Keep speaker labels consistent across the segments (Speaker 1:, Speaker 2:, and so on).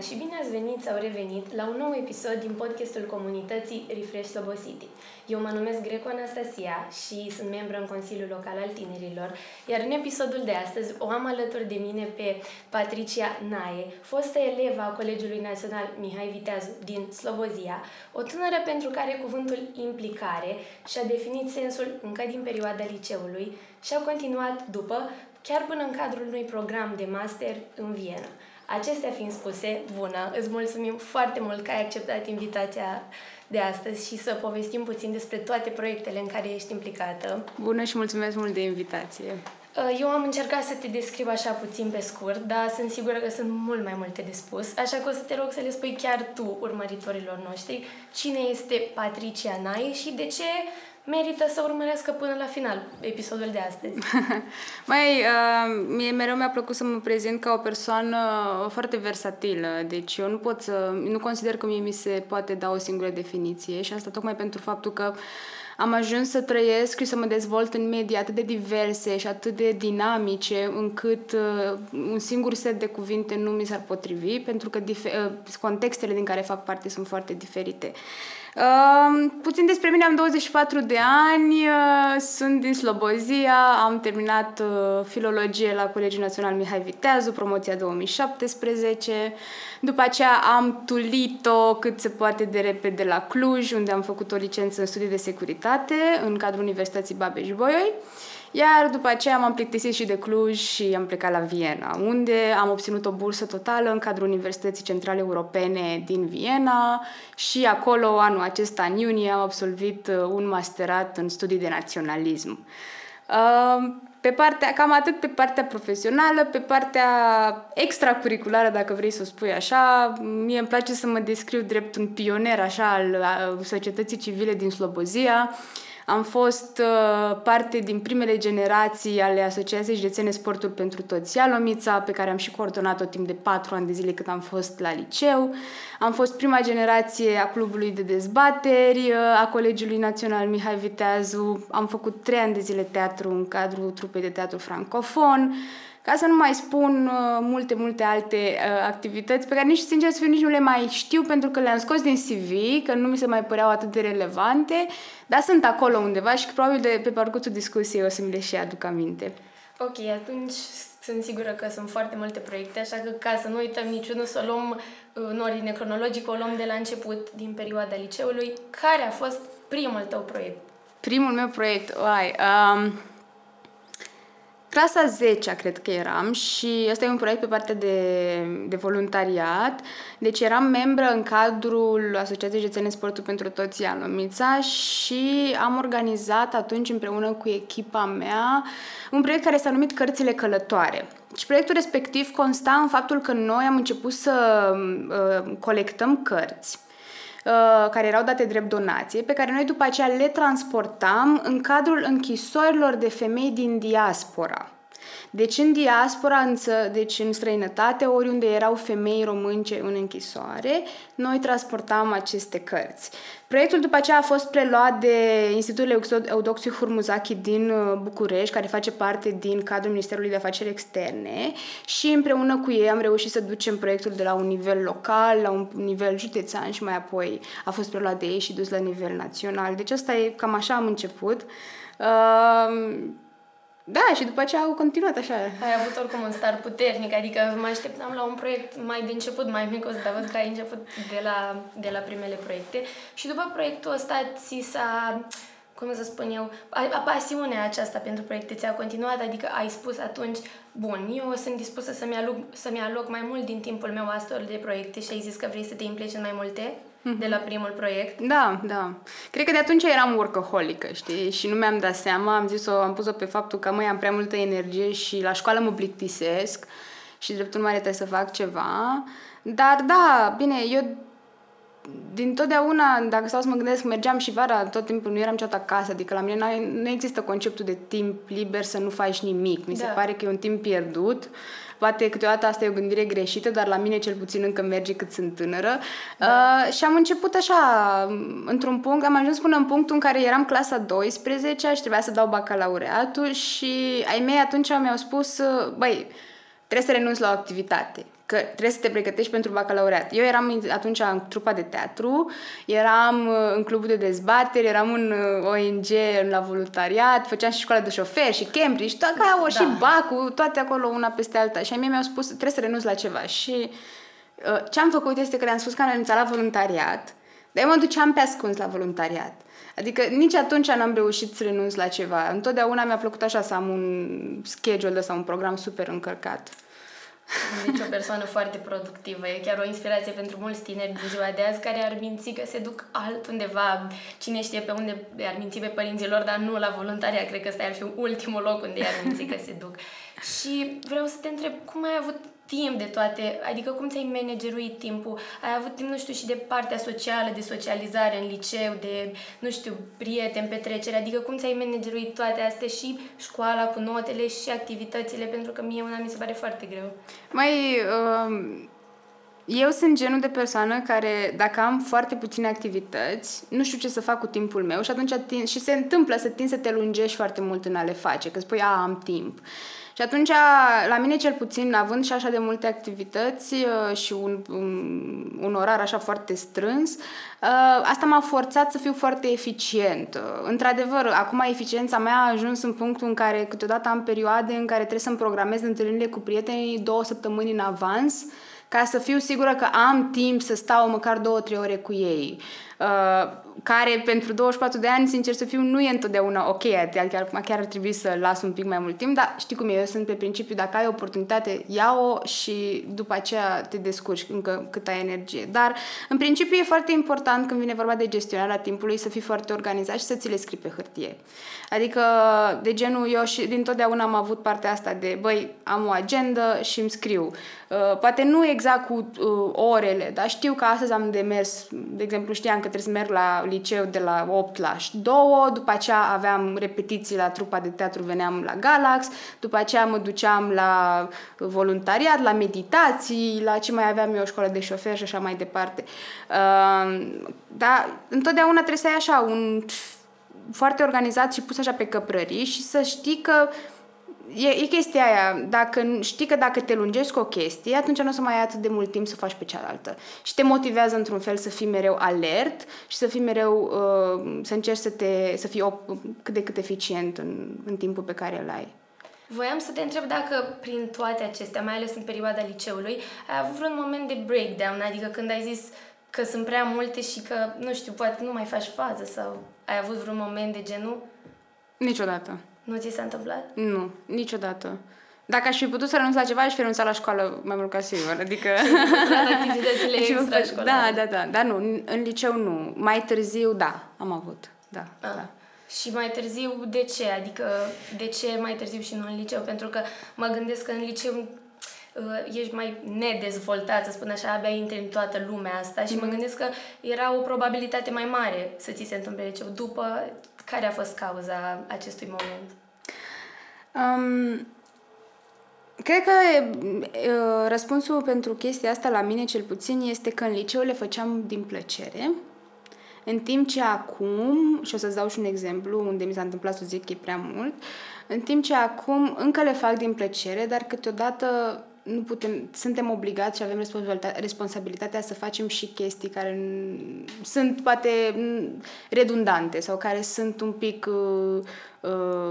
Speaker 1: și bine ați venit sau revenit la un nou episod din podcastul comunității Refresh Slobo City. Eu mă numesc Greco Anastasia și sunt membră în Consiliul Local al Tinerilor, iar în episodul de astăzi o am alături de mine pe Patricia Nae, fostă eleva a Colegiului Național Mihai Viteazu din Slobozia, o tânără pentru care cuvântul implicare și-a definit sensul încă din perioada liceului și a continuat după chiar până în cadrul unui program de master în Viena. Acestea fiind spuse, bună, îți mulțumim foarte mult că ai acceptat invitația de astăzi și să povestim puțin despre toate proiectele în care ești implicată.
Speaker 2: Bună și mulțumesc mult de invitație!
Speaker 1: Uh, eu am încercat să te descriu așa puțin pe scurt, dar sunt sigură că sunt mult mai multe de spus, așa că o să te rog să le spui chiar tu urmăritorilor noștri cine este Patricia Nai și de ce merită să urmărească până la final episodul de astăzi.
Speaker 2: Mai, uh, mie mereu mi-a plăcut să mă prezint ca o persoană foarte versatilă, deci eu nu pot să, nu consider că mie mi se poate da o singură definiție și asta tocmai pentru faptul că am ajuns să trăiesc și să mă dezvolt în medii atât de diverse și atât de dinamice, încât uh, un singur set de cuvinte nu mi s-ar potrivi, pentru că dif- uh, contextele din care fac parte sunt foarte diferite. Uh, puțin despre mine, am 24 de ani, uh, sunt din Slobozia, am terminat uh, filologie la Colegiul Național Mihai Viteazu, promoția 2017. După aceea am tulit-o cât se poate de repede la Cluj, unde am făcut o licență în studii de securitate în cadrul Universității Babeș-Bolyai. Iar după aceea m-am plictisit și de Cluj și am plecat la Viena, unde am obținut o bursă totală în cadrul Universității Centrale Europene din Viena și acolo, anul acesta, în iunie, am absolvit uh, un masterat în studii de naționalism. Uh, pe partea, cam atât pe partea profesională, pe partea extracurriculară, dacă vrei să o spui așa, mie îmi place să mă descriu drept un pioner așa al societății civile din Slobozia. Am fost uh, parte din primele generații ale Asociației Județene Sportul pentru Toți Ialomița, pe care am și coordonat-o timp de patru ani de zile cât am fost la liceu. Am fost prima generație a clubului de dezbateri, uh, a Colegiului Național Mihai Viteazu. Am făcut trei ani de zile teatru în cadrul trupei de teatru francofon ca să nu mai spun uh, multe, multe alte uh, activități pe care nici, sincer să fiu, nici nu le mai știu pentru că le-am scos din CV, că nu mi se mai păreau atât de relevante, dar sunt acolo undeva și probabil de pe parcursul discuției o să mi le și aduc aminte.
Speaker 1: Ok, atunci sunt sigură că sunt foarte multe proiecte, așa că ca să nu uităm niciunul, să o luăm în ordine cronologică, o luăm de la început, din perioada liceului. Care a fost primul tău proiect?
Speaker 2: Primul meu proiect, uai, um, clasa 10 cred că eram și ăsta e un proiect pe partea de, de voluntariat. Deci eram membră în cadrul Asociației Județene Sportul pentru Toți Ialomița și am organizat atunci împreună cu echipa mea un proiect care s-a numit Cărțile Călătoare. Și proiectul respectiv consta în faptul că noi am început să uh, colectăm cărți Uh, care erau date drept donație, pe care noi după aceea le transportam în cadrul închisorilor de femei din diaspora. Deci în diaspora, în, deci în străinătate, oriunde erau femei românce în închisoare, noi transportam aceste cărți. Proiectul după aceea a fost preluat de Institutul Eudoxiu Hurmuzaki din uh, București, care face parte din cadrul Ministerului de Afaceri Externe și împreună cu ei am reușit să ducem proiectul de la un nivel local, la un nivel județean și mai apoi a fost preluat de ei și dus la nivel național. Deci asta e cam așa am început. Uh, da, și după aceea au continuat așa.
Speaker 1: Ai avut oricum un start puternic, adică mă așteptam la un proiect mai de început, mai mic, o să văd că ai început de la, de la primele proiecte. Și după proiectul ăsta ți s-a, cum să spun eu, a, a pasiunea aceasta pentru proiecte ți-a continuat, adică ai spus atunci, bun, eu sunt dispusă să-mi aloc, să-mi aloc mai mult din timpul meu astfel de proiecte și ai zis că vrei să te implici în mai multe? De la primul proiect?
Speaker 2: Da, da. Cred că de atunci eram workaholică, știi? Și nu mi-am dat seama, am zis-o, am pus-o pe faptul că, măi, am prea multă energie și la școală mă plictisesc și drept urmare trebuie să fac ceva. Dar da, bine, eu din totdeauna, dacă stau să mă gândesc, mergeam și vara tot timpul, nu eram niciodată acasă, adică la mine nu există conceptul de timp liber să nu faci nimic. Mi da. se pare că e un timp pierdut. Poate câteodată asta e o gândire greșită, dar la mine cel puțin încă merge cât sunt tânără. Da. Uh, și am început așa, într-un punct, am ajuns până în punctul în care eram clasa 12 și trebuia să dau bacalaureatul și ai mei atunci mi-au spus, băi, trebuie să renunți la o activitate că trebuie să te pregătești pentru bacalaureat. Eu eram atunci în trupa de teatru, eram uh, în clubul de dezbateri, eram în uh, ONG la voluntariat, făceam și școala de șofer și Cambridge, toate ca da. și bacul, toate acolo una peste alta. Și a mie mi-au spus, trebuie să renunț la ceva. Și uh, ce am făcut este că le-am spus că am renunțat la voluntariat, dar eu mă duceam pe ascuns la voluntariat. Adică nici atunci n-am reușit să renunț la ceva. Întotdeauna mi-a plăcut așa să am un schedule sau un program super încărcat.
Speaker 1: Deci o persoană foarte productivă. E chiar o inspirație pentru mulți tineri din ziua de azi care ar minți că se duc altundeva, cine știe pe unde ar minți pe părinților, dar nu la voluntaria. Cred că ăsta ar fi ultimul loc unde ar minți că se duc. Și vreau să te întreb, cum ai avut timp de toate, adică cum ți-ai manageruit timpul? Ai avut timp, nu știu, și de partea socială, de socializare în liceu, de, nu știu, prieteni, petrecere, adică cum ți-ai manageruit toate astea și școala cu notele și activitățile, pentru că mie una mi se pare foarte greu.
Speaker 2: Mai, uh, eu sunt genul de persoană care, dacă am foarte puține activități, nu știu ce să fac cu timpul meu și atunci tin, și se întâmplă să tin să te lungești foarte mult în a le face, că spui, a, am timp. Uh, și atunci, la mine cel puțin, având și așa de multe activități uh, și un, un, un orar așa foarte strâns, uh, asta m-a forțat să fiu foarte eficient. Uh, într-adevăr, acum eficiența mea a ajuns în punctul în care câteodată am perioade în care trebuie să-mi programez întâlnirile cu prietenii două săptămâni în avans, ca să fiu sigură că am timp să stau măcar două-trei ore cu ei. Uh, care pentru 24 de ani, sincer să fiu, nu e întotdeauna ok, chiar, chiar ar trebui să las un pic mai mult timp, dar știi cum e, eu sunt pe principiu, dacă ai oportunitate, ia-o și după aceea te descurci încă cât ai energie. Dar, în principiu, e foarte important când vine vorba de gestionarea timpului să fii foarte organizat și să ți le scrii pe hârtie. Adică, de genul, eu și din totdeauna am avut partea asta de, băi, am o agendă și îmi scriu. Uh, poate nu exact cu uh, orele, dar știu că astăzi am de mers, de exemplu, știam că trebuie să merg la liceu de la 8 la 2, după aceea aveam repetiții la trupa de teatru, veneam la Galax, după aceea mă duceam la voluntariat, la meditații, la ce mai aveam eu, o școală de șofer și așa mai departe. Uh, dar întotdeauna trebuie să ai așa un foarte organizat și pus așa pe căprării și să știi că e, e chestia aia, dacă știi că dacă te lungești cu o chestie, atunci nu o să mai ai atât de mult timp să faci pe cealaltă. Și te motivează într-un fel să fii mereu alert și să fii mereu, uh, să încerci să, te, să fii op, cât de cât eficient în, în timpul pe care îl ai.
Speaker 1: Voiam să te întreb dacă prin toate acestea, mai ales în perioada liceului, ai avut vreun moment de breakdown, adică când ai zis că sunt prea multe și că, nu știu, poate nu mai faci fază sau ai avut vreun moment de genul?
Speaker 2: Niciodată.
Speaker 1: Nu ți s-a întâmplat?
Speaker 2: Nu, niciodată. Dacă aș fi putut să renunț la ceva, aș fi renunțat la școală mai mult ca sigur. Adică...
Speaker 1: activitățile extrașcolare.
Speaker 2: Da, da, da. Dar nu, în liceu nu. Mai târziu, da, am avut. Da, ah. da.
Speaker 1: Și mai târziu, de ce? Adică, de ce mai târziu și nu în liceu? Pentru că mă gândesc că în liceu uh, ești mai nedezvoltat, să spun așa, abia intri în toată lumea asta și mm-hmm. mă mhm. gândesc că era o probabilitate mai mare să ți se întâmple liceu după care a fost cauza acestui moment?
Speaker 2: Um, cred că uh, răspunsul pentru chestia asta la mine cel puțin este că în liceu le făceam din plăcere, în timp ce acum, și o să-ți dau și un exemplu unde mi s-a întâmplat să zic că e prea mult, în timp ce acum încă le fac din plăcere, dar câteodată nu putem, suntem obligați și avem responsabilitatea, responsabilitatea să facem și chestii care sunt poate redundante sau care sunt un pic uh, uh,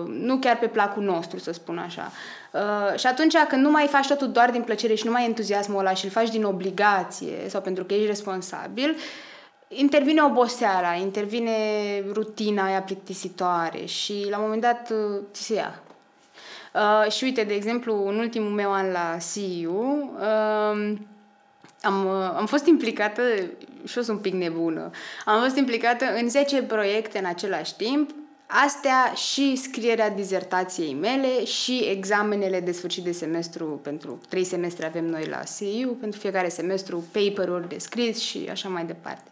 Speaker 2: nu chiar pe placul nostru, să spun așa. Uh, și atunci când nu mai faci totul doar din plăcere și nu mai entuziasmul ăla și îl faci din obligație sau pentru că ești responsabil, intervine oboseala, intervine rutina aia plictisitoare și la un moment dat uh, ți se ia Uh, și uite, de exemplu, în ultimul meu an la CU, uh, am, uh, am fost implicată, și eu sunt un pic nebună, am fost implicată în 10 proiecte în același timp, Astea și scrierea dizertației mele și examenele de sfârșit de semestru pentru trei semestre avem noi la CU, pentru fiecare semestru paper-uri de scris și așa mai departe.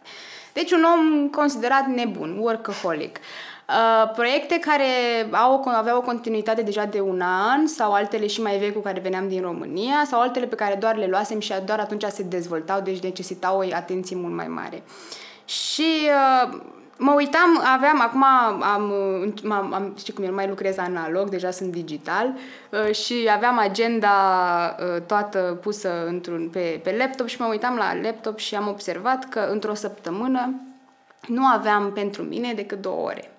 Speaker 2: Deci un om considerat nebun, workaholic. Uh, Uh, proiecte care au, aveau o continuitate deja de un an sau altele și mai vechi cu care veneam din România sau altele pe care doar le luasem și doar atunci se dezvoltau, deci necesitau o atenție mult mai mare. Și uh, Mă uitam, aveam, acum am, am, am știi cum e, mai lucrez analog, deja sunt digital uh, și aveam agenda uh, toată pusă într-un, pe, pe laptop și mă uitam la laptop și am observat că într-o săptămână nu aveam pentru mine decât două ore.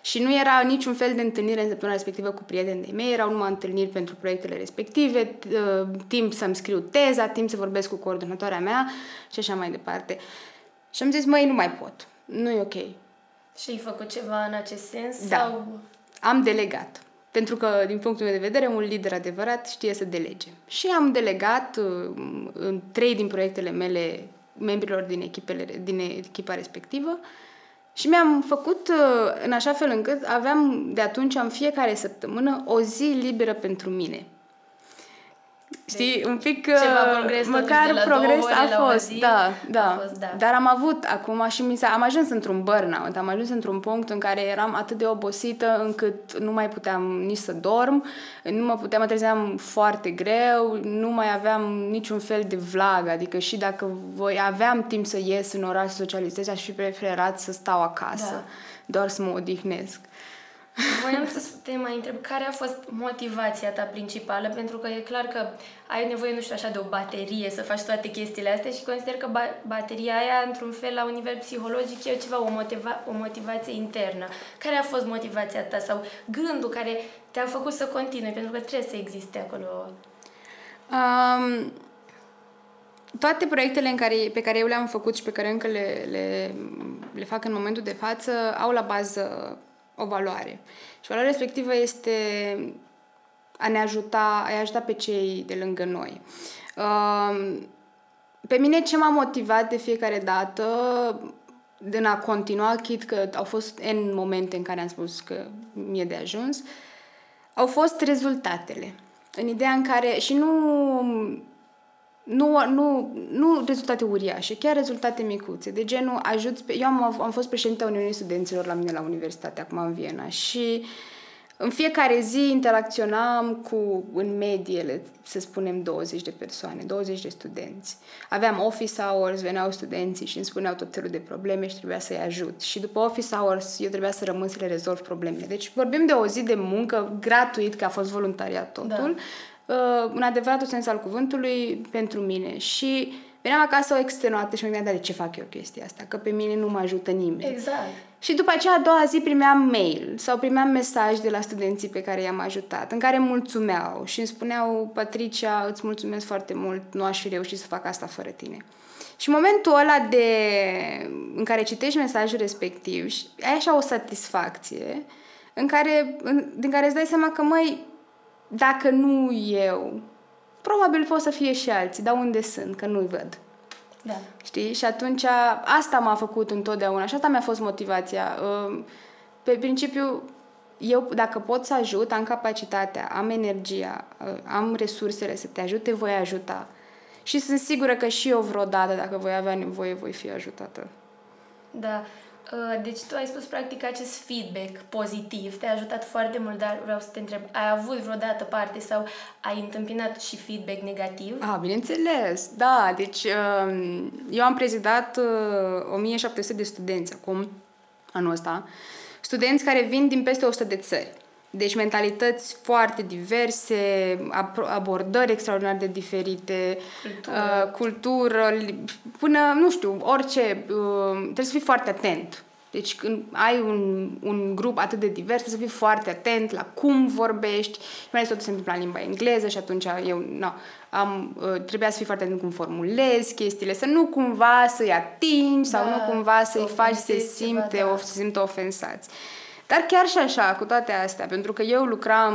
Speaker 2: Și nu era niciun fel de întâlnire în săptămâna respectivă cu prietenii mei, erau numai întâlniri pentru proiectele respective, uh, timp să-mi scriu teza, timp să vorbesc cu coordonatoarea mea și așa mai departe. Și am zis, măi, nu mai pot nu e ok.
Speaker 1: Și ai făcut ceva în acest sens?
Speaker 2: Da.
Speaker 1: Sau...
Speaker 2: Am delegat. Pentru că, din punctul meu de vedere, un lider adevărat știe să delege. Și am delegat uh, în trei din proiectele mele membrilor din, echipele, din echipa respectivă și mi-am făcut uh, în așa fel încât aveam de atunci în fiecare săptămână o zi liberă pentru mine. Știi, deci, un pic...
Speaker 1: Ceva uh, progres
Speaker 2: măcar
Speaker 1: de la
Speaker 2: progres
Speaker 1: ore,
Speaker 2: a fost,
Speaker 1: zi,
Speaker 2: da, da.
Speaker 1: A fost, da.
Speaker 2: Dar am avut acum și mi s-a, am ajuns într-un burnout, am ajuns într-un punct în care eram atât de obosită încât nu mai puteam nici să dorm, nu mă puteam, mă trezeam foarte greu, nu mai aveam niciun fel de vlag, adică și dacă voi aveam timp să ies în oraș să socializez, aș fi preferat să stau acasă, da. doar să mă odihnesc.
Speaker 1: Voiam să te mai întreb care a fost motivația ta principală, pentru că e clar că ai nevoie, nu știu, așa de o baterie să faci toate chestiile astea și consider că ba- bateria aia, într-un fel, la un nivel psihologic, e ceva, o, motiva- o motivație internă. Care a fost motivația ta sau gândul care te-a făcut să continui, pentru că trebuie să existe acolo?
Speaker 2: Um, toate proiectele în care, pe care eu le-am făcut și pe care încă le, le, le fac în momentul de față au la bază o valoare. Și valoarea respectivă este a ne ajuta, a ajuta pe cei de lângă noi. Um, pe mine ce m-a motivat de fiecare dată din a continua, chit că au fost în momente în care am spus că mi-e de ajuns, au fost rezultatele. În ideea în care, și nu nu, nu, nu rezultate uriașe, chiar rezultate micuțe, de genul ajut pe... Eu am, am fost președintea Uniunii Studenților la mine la universitate, acum în Viena, și în fiecare zi interacționam cu, în medie, să spunem, 20 de persoane, 20 de studenți. Aveam office hours, veneau studenții și îmi spuneau tot felul de probleme și trebuia să-i ajut. Și după office hours eu trebuia să rămân să le rezolv problemele. Deci vorbim de o zi de muncă gratuit, că a fost voluntariat totul, da uh, în adevăratul sens al cuvântului pentru mine. Și veneam acasă o extenuată și mă gândeam, de ce fac eu chestia asta? Că pe mine nu mă ajută nimeni.
Speaker 1: Exact.
Speaker 2: Și după aceea, a doua zi, primeam mail sau primeam mesaj de la studenții pe care i-am ajutat, în care mulțumeau și îmi spuneau, Patricia, îți mulțumesc foarte mult, nu aș fi reușit să fac asta fără tine. Și în momentul ăla de, în care citești mesajul respectiv, ai așa o satisfacție în care, în, din care îți dai seama că, măi, dacă nu eu, probabil pot să fie și alții, dar unde sunt, că nu-i văd.
Speaker 1: Da.
Speaker 2: Știi? Și atunci asta m-a făcut întotdeauna și asta mi-a fost motivația. Ă, pe principiu, eu dacă pot să ajut, am capacitatea, am energia, ă, am resursele să te ajute, voi ajuta. Și sunt sigură că și eu vreodată, dacă voi avea nevoie, voi fi ajutată.
Speaker 1: Da. Uh, deci tu ai spus practic acest feedback pozitiv, te-a ajutat foarte mult, dar vreau să te întreb, ai avut vreodată parte sau ai întâmpinat și feedback negativ?
Speaker 2: Ah, bineînțeles, da. Deci um, eu am prezidat 1700 uh, de studenți acum, anul ăsta, studenți care vin din peste 100 de țări. Deci mentalități foarte diverse, abordări extraordinar de diferite, cultură, uh, cultură până, nu știu, orice, uh, trebuie să fii foarte atent. Deci când ai un, un grup atât de divers, trebuie să fii foarte atent la cum vorbești. Mai ales totul se întâmplă în limba engleză și atunci eu no, am, uh, trebuia să fii foarte atent cum formulezi chestiile, să nu cumva să-i atingi sau da, nu cumva să-i faci să simte, da. să simtă ofensați. Uh, dar chiar și așa, cu toate astea, pentru că eu lucram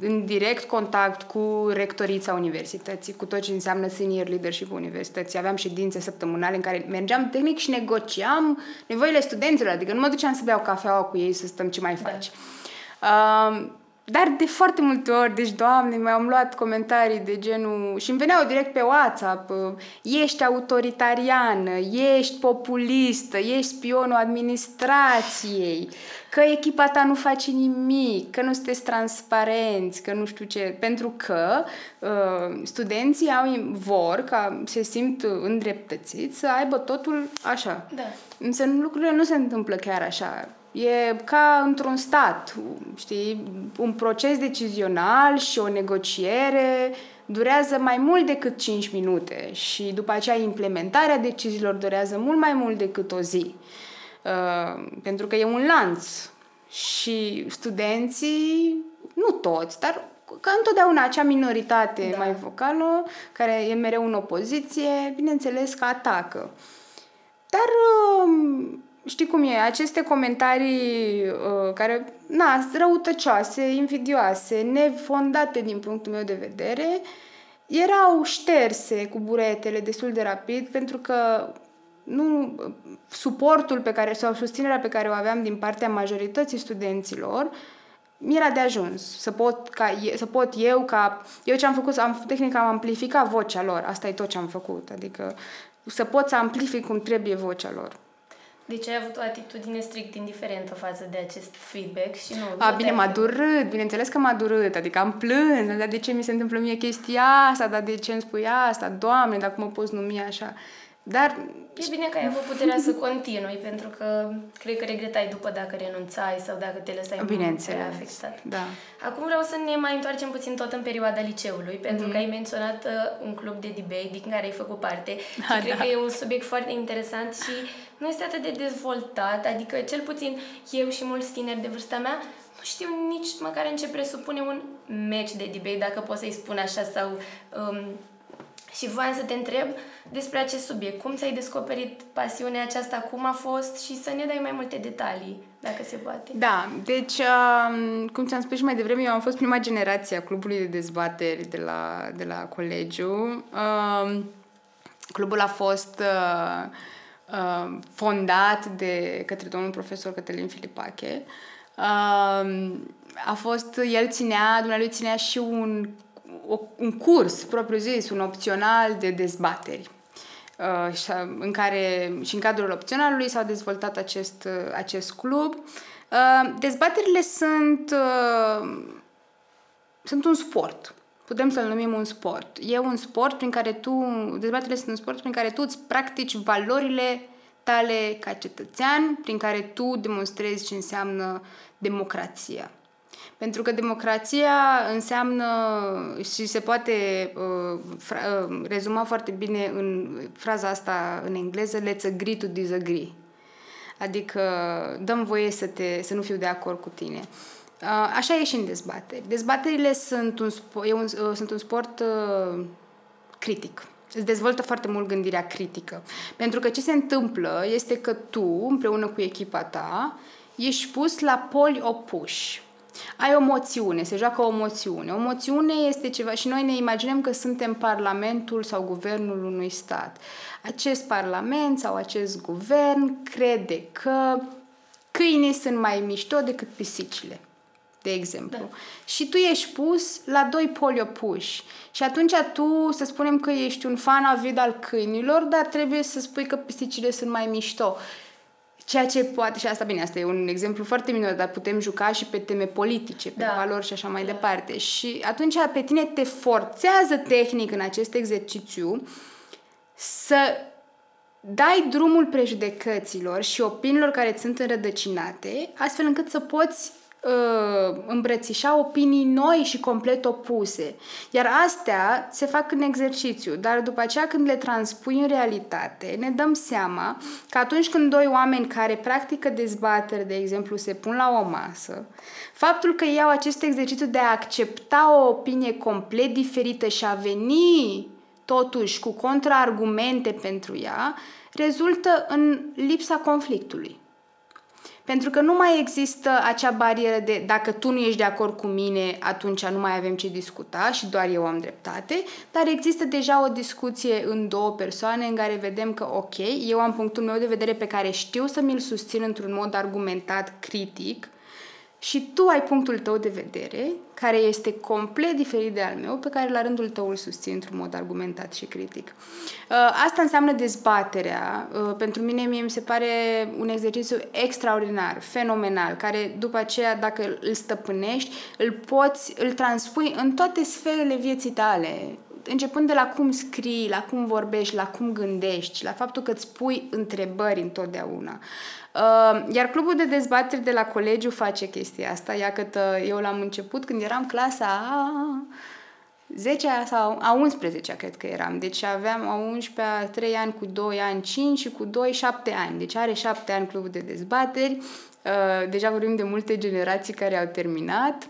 Speaker 2: în direct contact cu rectorița universității, cu tot ce înseamnă senior leadership universității. Aveam ședințe săptămânale în care mergeam tehnic și negociam nevoile studenților, adică nu mă duceam să beau cafeaua cu ei să stăm ce mai da. faci. Da. Uh, dar de foarte multe ori, deci, doamne, mi-am luat comentarii de genul și îmi veneau direct pe WhatsApp, ești autoritariană, ești populistă, ești spionul administrației, că echipa ta nu face nimic, că nu sunteți transparenți, că nu știu ce, pentru că uh, studenții au, vor, ca se simt îndreptățiți, să aibă totul așa.
Speaker 1: Da.
Speaker 2: Însă lucrurile nu se întâmplă chiar așa E ca într-un stat, știi? Un proces decizional și o negociere durează mai mult decât 5 minute și după aceea implementarea deciziilor durează mult mai mult decât o zi. Uh, pentru că e un lanț și studenții, nu toți, dar ca întotdeauna acea minoritate da. mai vocală, care e mereu în opoziție, bineînțeles că atacă. Dar uh, știi cum e, aceste comentarii uh, care, na, răutăcioase, invidioase, nefondate din punctul meu de vedere, erau șterse cu buretele destul de rapid pentru că nu, suportul pe care sau susținerea pe care o aveam din partea majorității studenților mi era de ajuns. Să pot, ca, să pot eu ca eu ce am făcut, am, tehnic am amplificat vocea lor, asta e tot ce am făcut, adică să pot să amplific cum trebuie vocea lor.
Speaker 1: Deci ai avut o atitudine strict indiferentă față de acest feedback și nu...
Speaker 2: A, bine, m-a durât, bineînțeles că m-a durât, adică am plâns, dar de ce mi se întâmplă mie chestia asta, dar de ce îmi spui asta, Doamne, dacă mă poți numi așa. Dar...
Speaker 1: E bine că ai avut puterea să continui, pentru că cred că regretai după dacă renunțai sau dacă te lăsai
Speaker 2: Bineînțeles,
Speaker 1: afectat.
Speaker 2: Da.
Speaker 1: Acum vreau să ne mai întoarcem puțin tot în perioada liceului, pentru mm-hmm. că ai menționat uh, un club de debate din care ai făcut parte da, și cred da. că e un subiect foarte interesant și nu este atât de dezvoltat, adică cel puțin eu și mulți tineri de vârsta mea nu știu nici măcar în ce presupune un match de debate, dacă pot să-i spun așa, sau um, și voiam să te întreb despre acest subiect. Cum ți-ai descoperit pasiunea aceasta, cum a fost și să ne dai mai multe detalii, dacă se poate.
Speaker 2: Da, deci, um, cum ți-am spus și mai devreme, eu am fost prima generație a clubului de dezbateri de la, de la colegiu. Um, clubul a fost uh, uh, fondat de către domnul profesor Cătălin Filipache. a fost, el ținea, dumnealui ținea și un o, un curs propriu-zis, un opțional de dezbateri uh, în care și în cadrul opționalului s-a dezvoltat acest, uh, acest club. Uh, dezbaterile sunt, sunt un sport. Putem să-l numim un sport. E un sport prin care tu, dezbaterile sunt un sport prin care tu îți practici valorile tale ca cetățean, prin care tu demonstrezi ce înseamnă democrația. Pentru că democrația înseamnă și se poate uh, fra- uh, rezuma foarte bine în fraza asta în engleză, let's agree to disagree. Adică dăm voie să, te, să nu fiu de acord cu tine. Uh, așa e și în dezbateri. Dezbaterile sunt un, spo- e un, uh, sunt un sport uh, critic. Îți dezvoltă foarte mult gândirea critică. Pentru că ce se întâmplă este că tu, împreună cu echipa ta, ești pus la poli opuși ai o moțiune, se joacă o moțiune. O moțiune este ceva și noi ne imaginăm că suntem parlamentul sau guvernul unui stat. Acest parlament sau acest guvern crede că câinii sunt mai mișto decât pisicile de exemplu. Da. Și tu ești pus la doi poli opuși. Și atunci tu, să spunem că ești un fan avid al câinilor, dar trebuie să spui că pisicile sunt mai mișto. Ceea ce poate, și asta bine, asta e un exemplu foarte minor, dar putem juca și pe teme politice, pe da. valori și așa mai da. departe. Și atunci pe tine te forțează tehnic în acest exercițiu să dai drumul prejudecăților și opiniilor care sunt înrădăcinate, astfel încât să poți uh, îmbrățișa opinii noi și complet opuse. Iar astea se fac în exercițiu, dar după aceea când le transpui în realitate, ne dăm seama că atunci când doi oameni care practică dezbatere, de exemplu, se pun la o masă, faptul că iau acest exercițiu de a accepta o opinie complet diferită și a veni totuși cu contraargumente pentru ea, rezultă în lipsa conflictului. Pentru că nu mai există acea barieră de dacă tu nu ești de acord cu mine, atunci nu mai avem ce discuta și doar eu am dreptate, dar există deja o discuție în două persoane în care vedem că, ok, eu am punctul meu de vedere pe care știu să mi-l susțin într-un mod argumentat, critic, și tu ai punctul tău de vedere, care este complet diferit de al meu, pe care la rândul tău îl susțin într-un mod argumentat și critic. Uh, asta înseamnă dezbaterea. Uh, pentru mine, mie mi se pare un exercițiu extraordinar, fenomenal, care după aceea, dacă îl stăpânești, îl poți, îl transpui în toate sferele vieții tale începând de la cum scrii, la cum vorbești, la cum gândești, la faptul că îți pui întrebări întotdeauna. Uh, iar clubul de dezbateri de la colegiu face chestia asta. Ia că eu l-am început când eram clasa a 10 sau a 11 cred că eram. Deci aveam a 11 3 ani cu 2 ani 5 și cu 2 7 ani. Deci are 7 ani clubul de dezbateri. Uh, deja vorbim de multe generații care au terminat.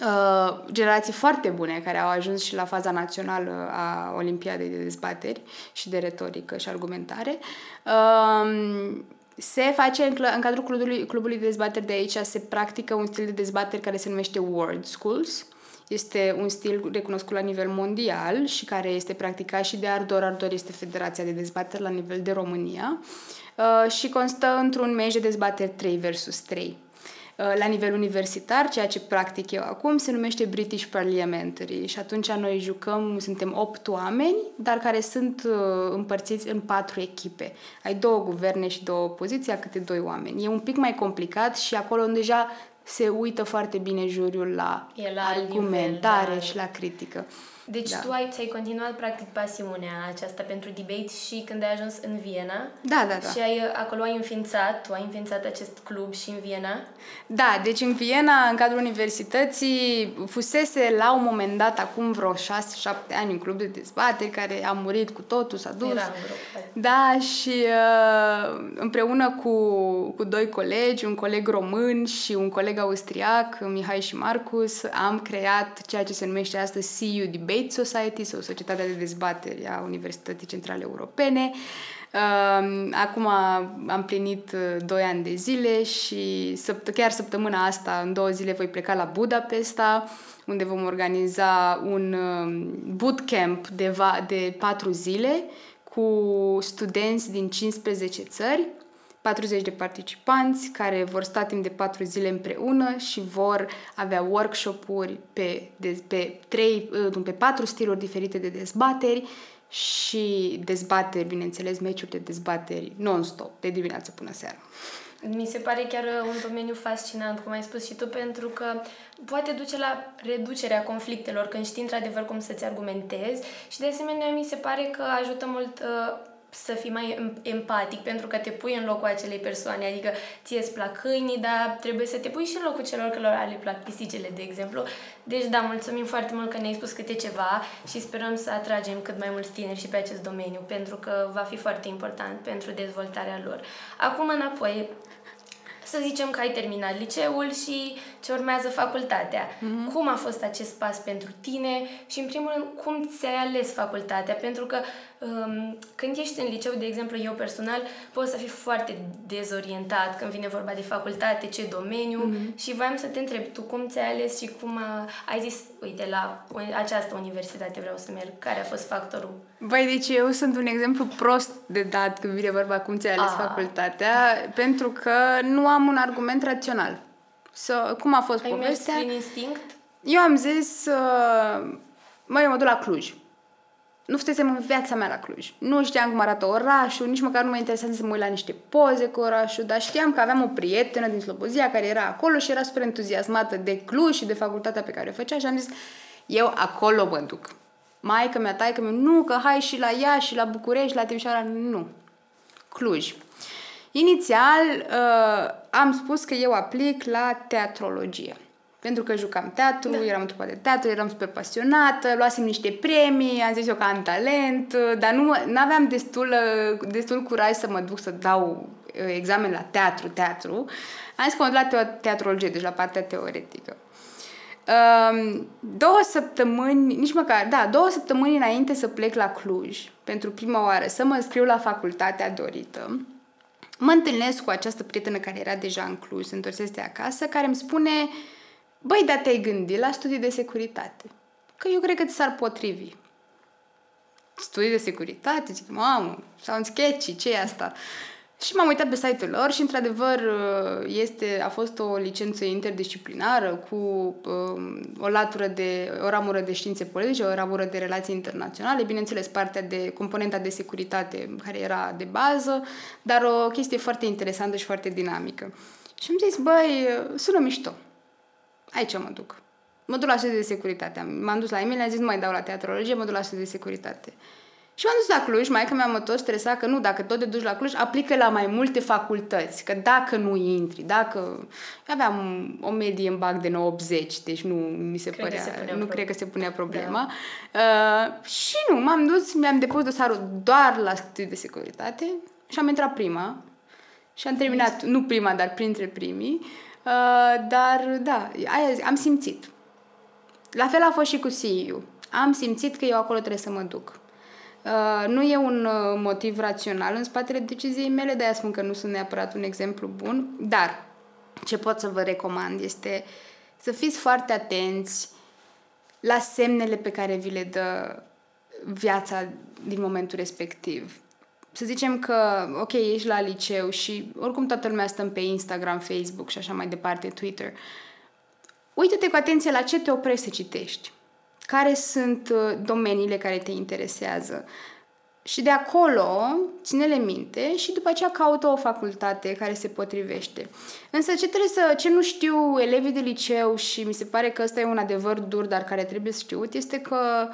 Speaker 2: Uh, generații foarte bune care au ajuns și la faza națională a Olimpiadei de dezbateri și de retorică și argumentare. Uh, se face în, în cadrul clubului, clubului de dezbateri de aici, se practică un stil de dezbateri care se numește Word Schools. Este un stil recunoscut la nivel mondial și care este practicat și de Ardor. Ardor este Federația de Dezbateri la nivel de România uh, și constă într-un meci de dezbateri 3 versus 3. Uh, la nivel universitar, ceea ce practic eu acum, se numește British Parliamentary și atunci noi jucăm, suntem opt oameni, dar care sunt uh, împărțiți în patru echipe. Ai două guverne și două opoziții, câte doi oameni. E un pic mai complicat și acolo deja se uită foarte bine juriul la,
Speaker 1: la
Speaker 2: argumentare
Speaker 1: nivel, da.
Speaker 2: și la critică.
Speaker 1: Deci da. tu ai, ți-ai continuat practic pasiunea aceasta pentru debate și când ai ajuns în Viena.
Speaker 2: Da, da, da.
Speaker 1: Și ai, acolo ai înființat, tu ai înființat acest club și în Viena.
Speaker 2: Da, deci în Viena, în cadrul universității, fusese la un moment dat, acum vreo 6-7 ani, un club de dezbateri care a murit cu totul, s-a dus.
Speaker 1: Era
Speaker 2: da, și uh, împreună cu, cu doi colegi, un coleg român și un coleg austriac, Mihai și Marcus, am creat ceea ce se numește astăzi CU Debate Debate Society sau Societatea de Dezbatere a Universității Centrale Europene. Acum am plinit 2 uh, ani de zile și chiar săptămâna asta, în două zile, voi pleca la Budapesta, unde vom organiza un um, bootcamp de, va- de 4 zile cu studenți din 15 țări 40 de participanți care vor sta timp de 4 zile împreună și vor avea workshop-uri pe, de, pe, 3, uh, pe 4 stiluri diferite de dezbateri și dezbateri, bineînțeles, meciuri de dezbateri non-stop, de dimineață până seara.
Speaker 1: Mi se pare chiar un domeniu fascinant, cum ai spus și tu, pentru că poate duce la reducerea conflictelor când știi într-adevăr cum să-ți argumentezi și de asemenea mi se pare că ajută mult uh, să fii mai empatic pentru că te pui în locul acelei persoane, adică ție îți plac câinii, dar trebuie să te pui și în locul celor care le plac pisicile, de exemplu. Deci, da, mulțumim foarte mult că ne-ai spus câte ceva și sperăm să atragem cât mai mulți tineri și pe acest domeniu, pentru că va fi foarte important pentru dezvoltarea lor. Acum, înapoi, să zicem că ai terminat liceul și ce urmează facultatea. Mm-hmm. Cum a fost acest pas pentru tine și, în primul rând, cum ți-ai ales facultatea? Pentru că um, când ești în liceu, de exemplu, eu personal, pot să fiu foarte dezorientat când vine vorba de facultate, ce domeniu mm-hmm. și voiam să te întreb, tu cum ți-ai ales și cum a, ai zis, uite, la această universitate vreau să merg, care a fost factorul?
Speaker 2: Băi, deci eu sunt un exemplu prost de dat când vine vorba cum ți-ai ales a. Ah. facultatea, pentru că nu am un argument rațional. So, cum a fost
Speaker 1: Ai
Speaker 2: povestea?
Speaker 1: Ai mers prin instinct?
Speaker 2: Eu am zis, uh, măi, eu mă duc la Cluj. Nu fusesem în viața mea la Cluj. Nu știam cum arată orașul, nici măcar nu mă interesa să mă uit la niște poze cu orașul, dar știam că aveam o prietenă din Slobozia care era acolo și era super entuziasmată de Cluj și de facultatea pe care o făcea și am zis, eu acolo mă duc. Maica mea, taică mea, nu, că hai și la ea și la București, la Timișoara, nu. Cluj. Inițial uh, am spus că eu aplic la teatrologie. Pentru că jucam teatru, da. eram într de teatru, eram super pasionată, luasem niște premii, am zis eu că am talent, uh, dar nu aveam destul, uh, destul curaj să mă duc să dau uh, examen la teatru, teatru. Am zis că mă duc la teatrologie, deci la partea teoretică. Um, două săptămâni, nici măcar, da, două săptămâni înainte să plec la Cluj, pentru prima oară, să mă scriu la facultatea dorită, mă întâlnesc cu această prietenă care era deja în Cluj, se întorsese acasă, care îmi spune, băi, dar te-ai gândit la studii de securitate? Că eu cred că ți s-ar potrivi. Studii de securitate? Zic, mamă, sau un sketchy, ce e asta? Și m-am uitat pe site-ul lor și, într-adevăr, este, a fost o licență interdisciplinară cu um, o latură de, o ramură de științe politice, o ramură de relații internaționale, bineînțeles partea de componenta de securitate care era de bază, dar o chestie foarte interesantă și foarte dinamică. Și am zis, băi, sună mișto. Aici mă duc. Mă duc la studii de securitate. M-am dus la Emilia, am zis, nu mai dau la teatrologie, mă duc la studii de securitate. Și m-am dus la Cluj, mai că mi-am tot stresat că nu, dacă tot te duci la Cluj, aplică la mai multe facultăți, că dacă nu intri, dacă... Eu aveam o medie în bac de 90, deci nu mi se cred părea, se nu cred că se punea problema. Da. Uh, și nu, m-am dus, mi-am depus dosarul doar la studii de securitate și am intrat prima și am terminat, deci... nu prima, dar printre primii. Uh, dar da, aia, am simțit. La fel a fost și cu CEU. Am simțit că eu acolo trebuie să mă duc. Uh, nu e un uh, motiv rațional în spatele deciziei mele, de-aia spun că nu sunt neapărat un exemplu bun, dar ce pot să vă recomand este să fiți foarte atenți la semnele pe care vi le dă viața din momentul respectiv. Să zicem că, ok, ești la liceu și oricum toată lumea stă pe Instagram, Facebook și așa mai departe, Twitter. Uită-te cu atenție la ce te oprești să citești care sunt uh, domeniile care te interesează. Și de acolo, ține-le minte și după aceea caută o facultate care se potrivește. Însă ce trebuie să, ce nu știu elevii de liceu și mi se pare că ăsta e un adevăr dur, dar care trebuie știut, este că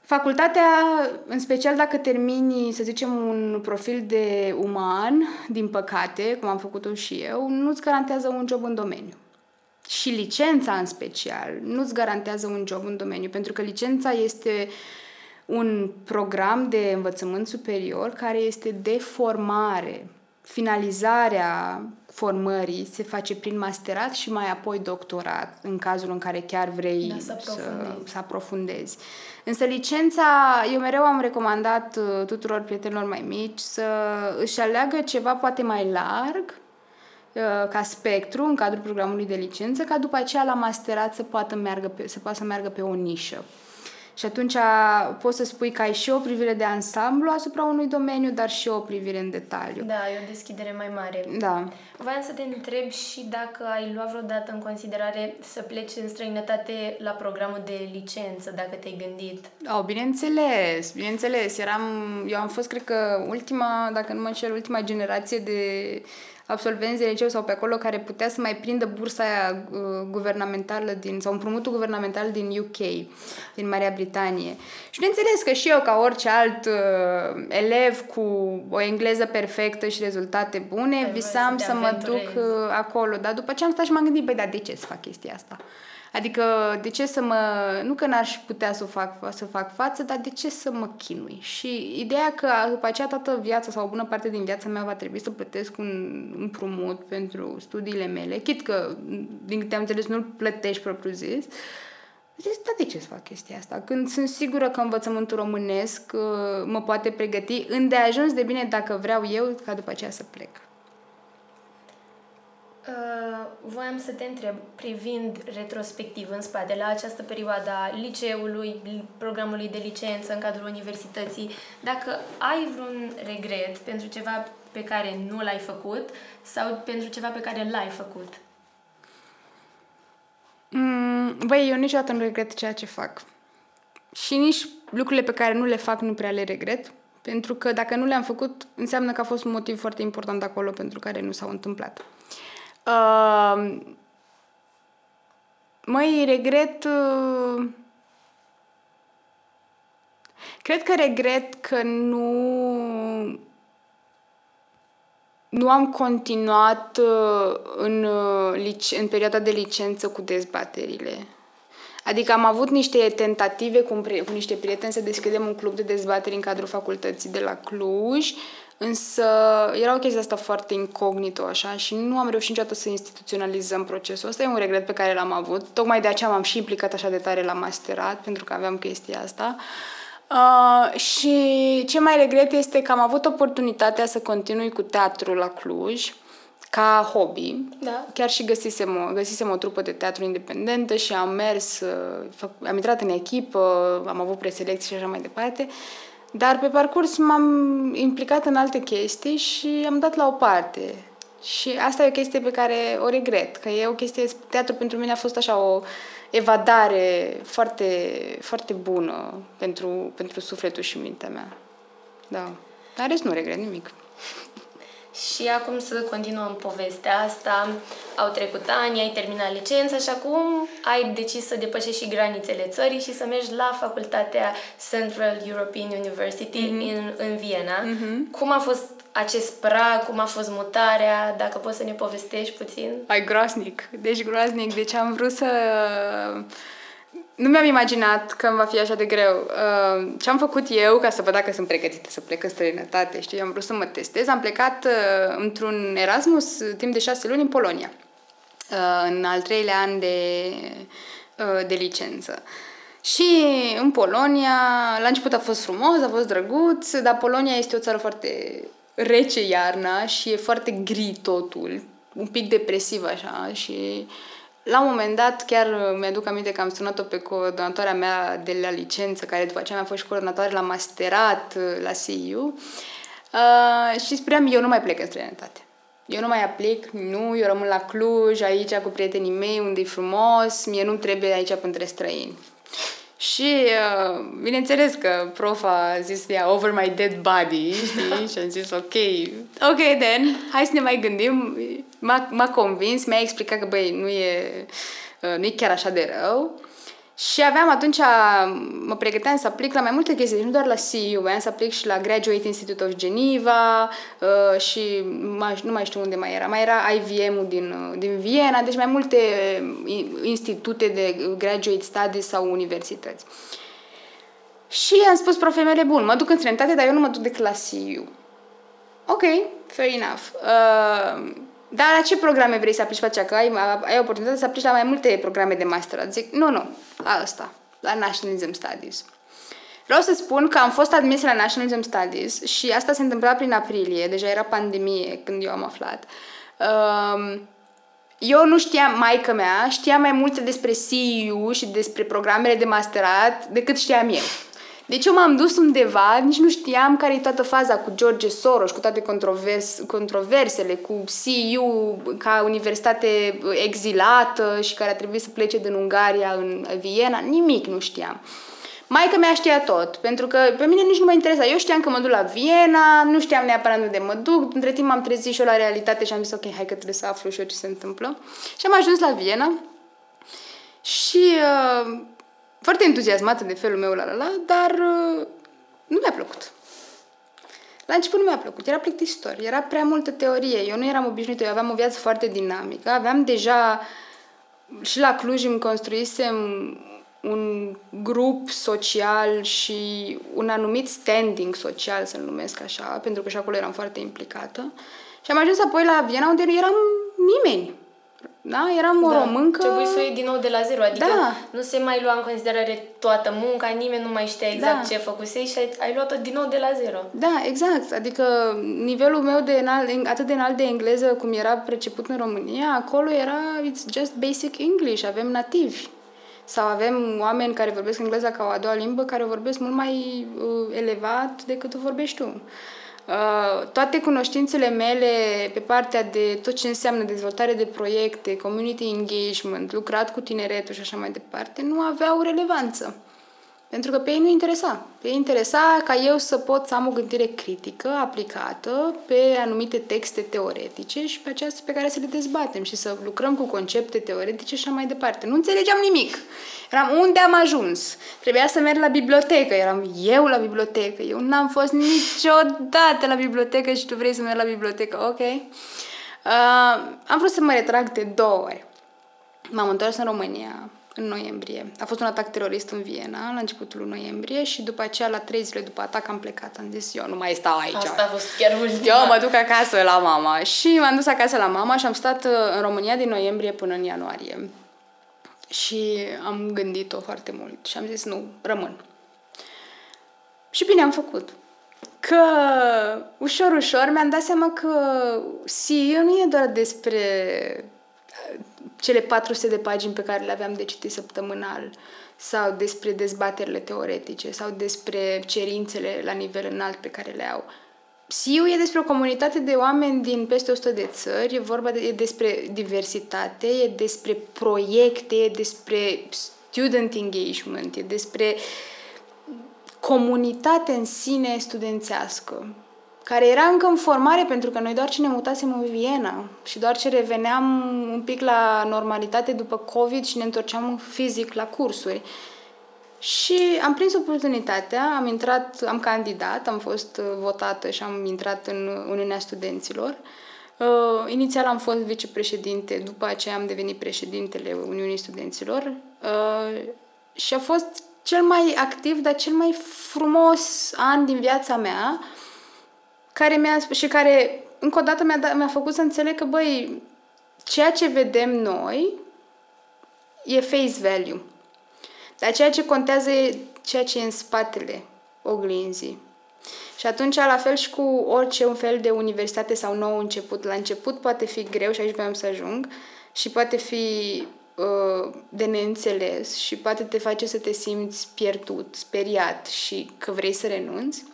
Speaker 2: facultatea, în special dacă termini, să zicem, un profil de uman, din păcate, cum am făcut-o și eu, nu-ți garantează un job în domeniu și licența în special nu-ți garantează un job în domeniu, pentru că licența este un program de învățământ superior care este de formare. Finalizarea formării se face prin masterat și mai apoi doctorat, în cazul în care chiar vrei da, să, aprofundezi. Să, să aprofundezi. Însă licența, eu mereu am recomandat uh, tuturor prietenilor mai mici să își aleagă ceva poate mai larg, Uh, ca spectru în cadrul programului de licență, ca după aceea la masterat să poată, meargă pe, să poată să meargă pe o nișă. Și atunci poți să spui că ai și o privire de ansamblu asupra unui domeniu, dar și o privire în detaliu.
Speaker 1: Da, e o deschidere mai mare.
Speaker 2: Da.
Speaker 1: Vreau să te întreb și dacă ai luat vreodată în considerare să pleci în străinătate la programul de licență, dacă te-ai gândit.
Speaker 2: Oh, bineînțeles, bineînțeles. Eram, eu am fost, cred că, ultima, dacă nu mă înșel, ultima generație de absolvenți de liceu sau pe acolo care putea să mai prindă bursa aia uh, guvernamentală din, sau împrumutul guvernamental din UK, din Marea Britanie. Și bineînțeles că și eu, ca orice alt uh, elev cu o engleză perfectă și rezultate bune, Ai visam să, să mă duc uh, acolo. Dar după ce am stat și m-am gândit, băi, dar de ce să fac chestia asta? Adică, de ce să mă... Nu că n-aș putea să fac, să fac față, dar de ce să mă chinui? Și ideea că după aceea toată viața sau o bună parte din viața mea va trebui să plătesc un împrumut pentru studiile mele, chit că, din câte am înțeles, nu-l plătești propriu-zis, deci, da, de ce să fac chestia asta? Când sunt sigură că învățământul românesc uh, mă poate pregăti îndeajuns de bine dacă vreau eu ca după aceea să plec.
Speaker 1: Uh, voiam să te întreb, privind retrospectiv în spate, la această perioadă a liceului, programului de licență în cadrul universității, dacă ai vreun regret pentru ceva pe care nu l-ai făcut sau pentru ceva pe care l-ai făcut?
Speaker 2: Mm, băi, eu niciodată nu regret ceea ce fac. Și nici lucrurile pe care nu le fac nu prea le regret, pentru că dacă nu le-am făcut, înseamnă că a fost un motiv foarte important acolo pentru care nu s-au întâmplat. Uh, măi, regret... Uh, cred că regret că nu nu am continuat uh, în, uh, în perioada de licență cu dezbaterile. Adică am avut niște tentative cu, cu niște prieteni să deschidem un club de dezbateri în cadrul facultății de la Cluj, Însă era o chestie asta foarte incognito așa și nu am reușit niciodată să instituționalizăm procesul. Asta e un regret pe care l-am avut. Tocmai de aceea m-am și implicat așa de tare la masterat, pentru că aveam chestia asta. Uh, și ce mai regret este că am avut oportunitatea să continui cu teatru la Cluj ca hobby.
Speaker 1: Da.
Speaker 2: Chiar și găsisem o, găsisem o trupă de teatru independentă și am mers, uh, am intrat în echipă, am avut preselecții și așa mai departe. Dar pe parcurs m-am implicat în alte chestii și am dat la o parte. Și asta e o chestie pe care o regret, că e o chestie, teatru pentru mine a fost așa o evadare foarte, foarte bună pentru, pentru sufletul și mintea mea. Da. Dar rest nu regret nimic.
Speaker 1: Și acum să continuăm povestea asta. Au trecut ani, ai terminat licența și acum ai decis să depășești și granițele țării și să mergi la facultatea Central European University mm-hmm. în, în Viena. Mm-hmm. Cum a fost acest prag, cum a fost mutarea, dacă poți să ne povestești puțin?
Speaker 2: Ai groaznic, deci groaznic. Deci am vrut să nu mi-am imaginat că îmi va fi așa de greu. Uh, ce am făcut eu ca să văd dacă sunt pregătită să plec în străinătate, știi, am vrut să mă testez. Am plecat uh, într-un Erasmus timp de șase luni în Polonia, uh, în al treilea an de, uh, de licență. Și în Polonia, la început a fost frumos, a fost drăguț, dar Polonia este o țară foarte rece iarna și e foarte gri totul, un pic depresiv așa și la un moment dat, chiar mi-aduc aminte că am sunat-o pe coordonatoarea mea de la licență, care după aceea mi-a fost și coordonatoare la masterat uh, la CIU, uh, și spuneam, eu nu mai plec în străinătate. Eu nu mai aplic, nu, eu rămân la Cluj, aici cu prietenii mei, unde e frumos, mie nu trebuie aici pentru străini. Și uh, bineînțeles că prof a zis ea over my dead body, știi? și am zis ok, ok then, hai să ne mai gândim. M-a, m-a convins, mi-a explicat că băi, nu e, uh, nu e chiar așa de rău. Și aveam atunci, mă pregăteam să aplic la mai multe chestii, deci nu doar la CU, voiam să aplic și la Graduate Institute of Geneva uh, și mai, nu mai știu unde mai era, mai era IVM-ul din, uh, din Viena, deci mai multe uh, institute de Graduate Studies sau universități. Și am spus profei mele, bun, mă duc în străinătate, dar eu nu mă duc decât la CU. Ok, fair enough. Uh, dar la ce programe vrei să aplici pe aceea? Că ai, ai oportunitatea să aplici la mai multe programe de master. Zic, nu, nu, la asta, la Nationalism Studies. Vreau să spun că am fost admis la Nationalism Studies și asta se întâmpla prin aprilie, deja era pandemie când eu am aflat. Um, eu nu știam, maică mea știa mai multe despre CEU și despre programele de masterat decât știam eu. Deci eu m-am dus undeva, nici nu știam care e toată faza cu George Soros, cu toate controvers, controversele, cu CU ca universitate exilată și care a trebuit să plece din Ungaria în Viena, nimic nu știam. Maica mea știa tot, pentru că pe mine nici nu mă interesa. Eu știam că mă duc la Viena, nu știam neapărat unde mă duc. Între timp m-am trezit și eu la realitate și am zis, ok, hai că trebuie să aflu și eu ce se întâmplă. Și am ajuns la Viena și uh, foarte entuziasmată de felul meu, la la la, dar uh, nu mi-a plăcut. La început nu mi-a plăcut, era plictisitor, era prea multă teorie, eu nu eram obișnuită, eu aveam o viață foarte dinamică, aveam deja și la Cluj îmi construisem un grup social și un anumit standing social, să-l numesc așa, pentru că și acolo eram foarte implicată. Și am ajuns apoi la Viena, unde nu eram nimeni. Da? Eram o da, româncă...
Speaker 1: Trebuie să o iei din nou de la zero, adică da. nu se mai lua în considerare toată munca, nimeni nu mai știa exact da. ce făcusei și ai, ai luat-o din nou de la zero.
Speaker 2: Da, exact. Adică nivelul meu de înalt, atât de înalt de engleză cum era preceput în România, acolo era it's just basic English, avem nativi. Sau avem oameni care vorbesc engleza ca o a doua limbă, care o vorbesc mult mai uh, elevat decât o vorbești tu. Uh, toate cunoștințele mele pe partea de tot ce înseamnă dezvoltare de proiecte, community engagement, lucrat cu tineretul și așa mai departe, nu aveau relevanță. Pentru că pe ei nu interesa. Pe ei interesa ca eu să pot să am o gândire critică, aplicată pe anumite texte teoretice și pe acestea pe care să le dezbatem și să lucrăm cu concepte teoretice și așa mai departe. Nu înțelegeam nimic. Eram unde am ajuns. Trebuia să merg la bibliotecă. Eram eu la bibliotecă. Eu n-am fost niciodată la bibliotecă și tu vrei să merg la bibliotecă. Ok. Uh, am vrut să mă retrag de două ori. M-am întors în România în noiembrie. A fost un atac terorist în Viena la începutul lui noiembrie și după aceea, la trei zile după atac, am plecat. Am zis, eu nu mai stau aici.
Speaker 1: Asta a fost chiar ultima.
Speaker 2: Eu mă duc acasă la mama. Și m-am dus acasă la mama și am stat uh, în România din noiembrie până în ianuarie. Și am gândit-o foarte mult și am zis, nu, rămân. Și bine am făcut. Că ușor, ușor mi-am dat seama că CEO nu e doar despre cele 400 de pagini pe care le aveam de citit săptămânal sau despre dezbaterile teoretice sau despre cerințele la nivel înalt pe care le au. SIU e despre o comunitate de oameni din peste 100 de țări, e vorba de, e despre diversitate, e despre proiecte, e despre student engagement, e despre comunitate în sine studențească care era încă în formare pentru că noi doar ce ne mutasem în Viena și doar ce reveneam un pic la normalitate după COVID și ne întorceam fizic la cursuri. Și am prins oportunitatea, am intrat, am candidat, am fost uh, votată și am intrat în Uniunea Studenților. Uh, inițial am fost vicepreședinte, după aceea am devenit președintele Uniunii Studenților uh, și a fost cel mai activ, dar cel mai frumos an din viața mea, care mi-a, și care, încă o dată, mi-a, mi-a făcut să înțeleg că, băi, ceea ce vedem noi e face value. Dar ceea ce contează e ceea ce e în spatele oglinzii. Și atunci, la fel și cu orice un fel de universitate sau nou început, la început poate fi greu și aici voiam să ajung și poate fi uh, de neînțeles și poate te face să te simți pierdut, speriat și că vrei să renunți.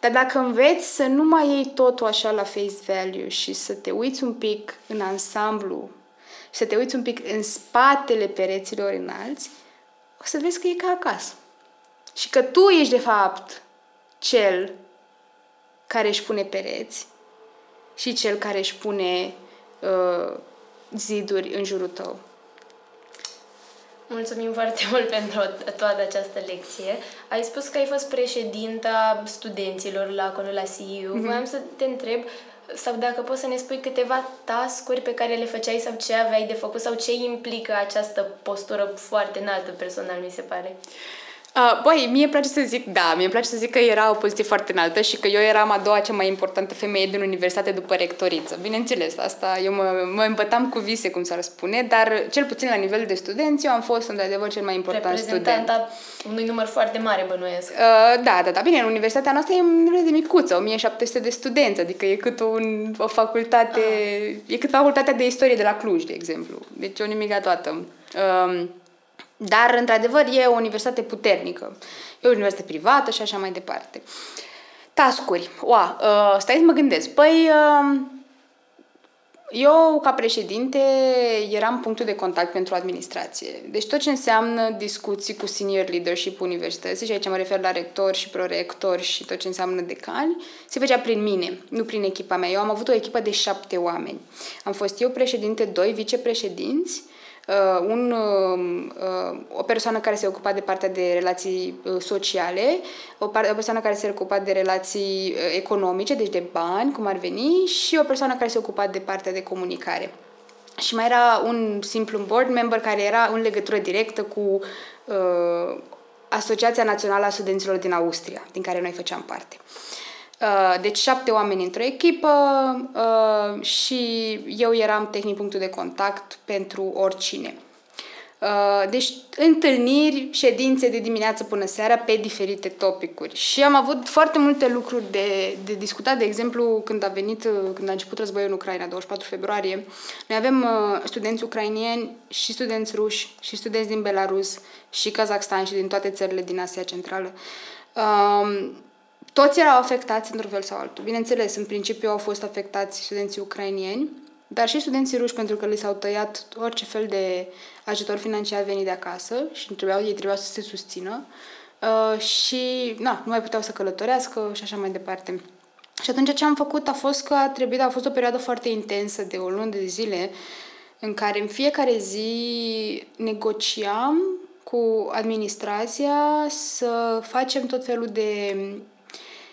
Speaker 2: Dar dacă înveți să nu mai iei totul așa la face value și să te uiți un pic în ansamblu și să te uiți un pic în spatele pereților înalți, o să vezi că e ca acasă. Și că tu ești, de fapt, cel care își pune pereți și cel care își pune uh, ziduri în jurul tău.
Speaker 1: Mulțumim foarte mult pentru toată această lecție. Ai spus că ai fost președinta studenților la acolo la CEU. Mm-hmm. Voiam să te întreb sau dacă poți să ne spui câteva tascuri pe care le făceai sau ce aveai de făcut sau ce implică această postură foarte înaltă personal, mi se pare. Uh,
Speaker 2: Uh, băi, mie îmi place să zic, da, mie îmi place să zic că era o poziție foarte înaltă și că eu eram a doua cea mai importantă femeie din universitate după rectoriță. Bineînțeles, asta eu mă, mă îmbătam cu vise, cum s-ar spune, dar cel puțin la nivel de studenți eu am fost într-adevăr cel mai important student.
Speaker 1: Reprezentanta unui număr foarte mare, bănuiesc. Uh,
Speaker 2: da, da, da. Bine, în universitatea noastră e un de micuță, 1700 de studenți, adică e cât un, o facultate, ah. e cât facultatea de istorie de la Cluj, de exemplu. Deci o nimica toată. Uh, dar, într-adevăr, e o universitate puternică. E o universitate privată și așa mai departe. Tascuri. Oa, uh, stai să mă gândesc. Păi, uh, eu, ca președinte, eram punctul de contact pentru administrație. Deci tot ce înseamnă discuții cu senior leadership universității, și aici mă refer la rectori și prorectori și tot ce înseamnă decani, se făcea prin mine, nu prin echipa mea. Eu am avut o echipă de șapte oameni. Am fost eu președinte, doi vicepreședinți, uh, un, uh, o persoană care se ocupa de partea de relații uh, sociale, o, par- o persoană care se ocupa de relații uh, economice, deci de bani, cum ar veni, și o persoană care se ocupa de partea de comunicare. Și mai era un simplu board member care era în legătură directă cu uh, Asociația Națională a Studenților din Austria, din care noi făceam parte. Uh, Uh, deci șapte oameni într-o echipă uh, și eu eram tehnic punctul de contact pentru oricine. Uh, deci întâlniri, ședințe de dimineață până seara pe diferite topicuri. Și am avut foarte multe lucruri de, de discutat. De exemplu, când a venit, când a început războiul în Ucraina, 24 februarie, noi avem studenți ucrainieni și studenți ruși și studenți din Belarus și Kazakhstan și din toate țările din Asia Centrală toți erau afectați într-un fel sau altul. Bineînțeles, în principiu au fost afectați studenții ucrainieni, dar și studenții ruși pentru că li s-au tăiat orice fel de ajutor financiar venit de acasă și trebuiau, ei trebuiau să se susțină uh, și na, nu mai puteau să călătorească și așa mai departe. Și atunci ce am făcut a fost că a trebuit, a fost o perioadă foarte intensă de o lună de zile în care în fiecare zi negociam cu administrația să facem tot felul de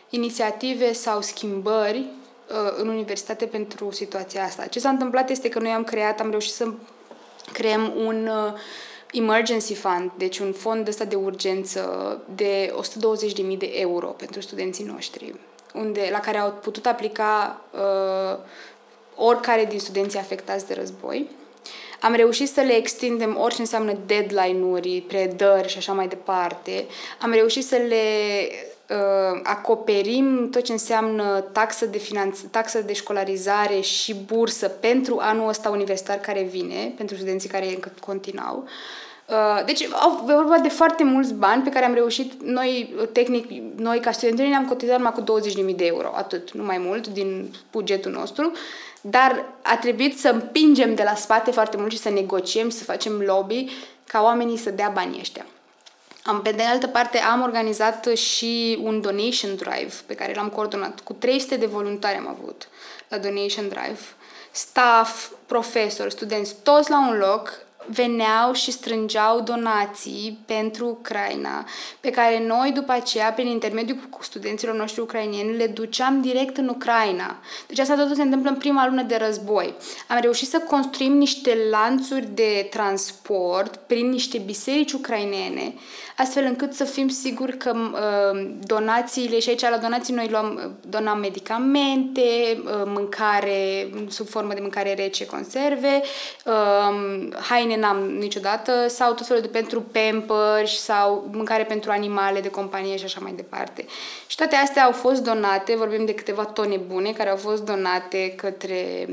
Speaker 2: inițiative sau schimbări uh, în universitate pentru situația asta. Ce s-a întâmplat este că noi am creat, am reușit să creăm un uh, emergency fund, deci un fond ăsta de urgență de 120.000 de euro pentru studenții noștri, unde, la care au putut aplica uh, oricare din studenții afectați de război. Am reușit să le extindem orice înseamnă deadline-uri, predări și așa mai departe. Am reușit să le uh, acoperim tot ce înseamnă taxă de, finanț- taxă de școlarizare și bursă pentru anul ăsta universitar care vine, pentru studenții care încă continuau. Uh, deci, au vorba de foarte mulți bani pe care am reușit noi, tehnic, noi ca studenți, ne-am cotizat numai cu 20.000 de euro, atât, nu mai mult, din bugetul nostru, dar a trebuit să împingem de la spate foarte mult și să negociem, să facem lobby ca oamenii să dea banii ăștia. Am, pe de altă parte, am organizat și un donation drive pe care l-am coordonat. Cu 300 de voluntari am avut la donation drive. Staff, profesori, studenți, toți la un loc, veneau și strângeau donații pentru Ucraina, pe care noi după aceea, prin intermediul studenților noștri ucrainieni, le duceam direct în Ucraina. Deci asta totul se întâmplă în prima lună de război. Am reușit să construim niște lanțuri de transport prin niște biserici ucrainene, astfel încât să fim siguri că uh, donațiile, și aici la donații noi luam, donam medicamente, uh, mâncare sub formă de mâncare rece, conserve, uh, haine n-am niciodată, sau tot felul de pentru pampers sau mâncare pentru animale de companie și așa mai departe. Și toate astea au fost donate, vorbim de câteva tone bune care au fost donate către,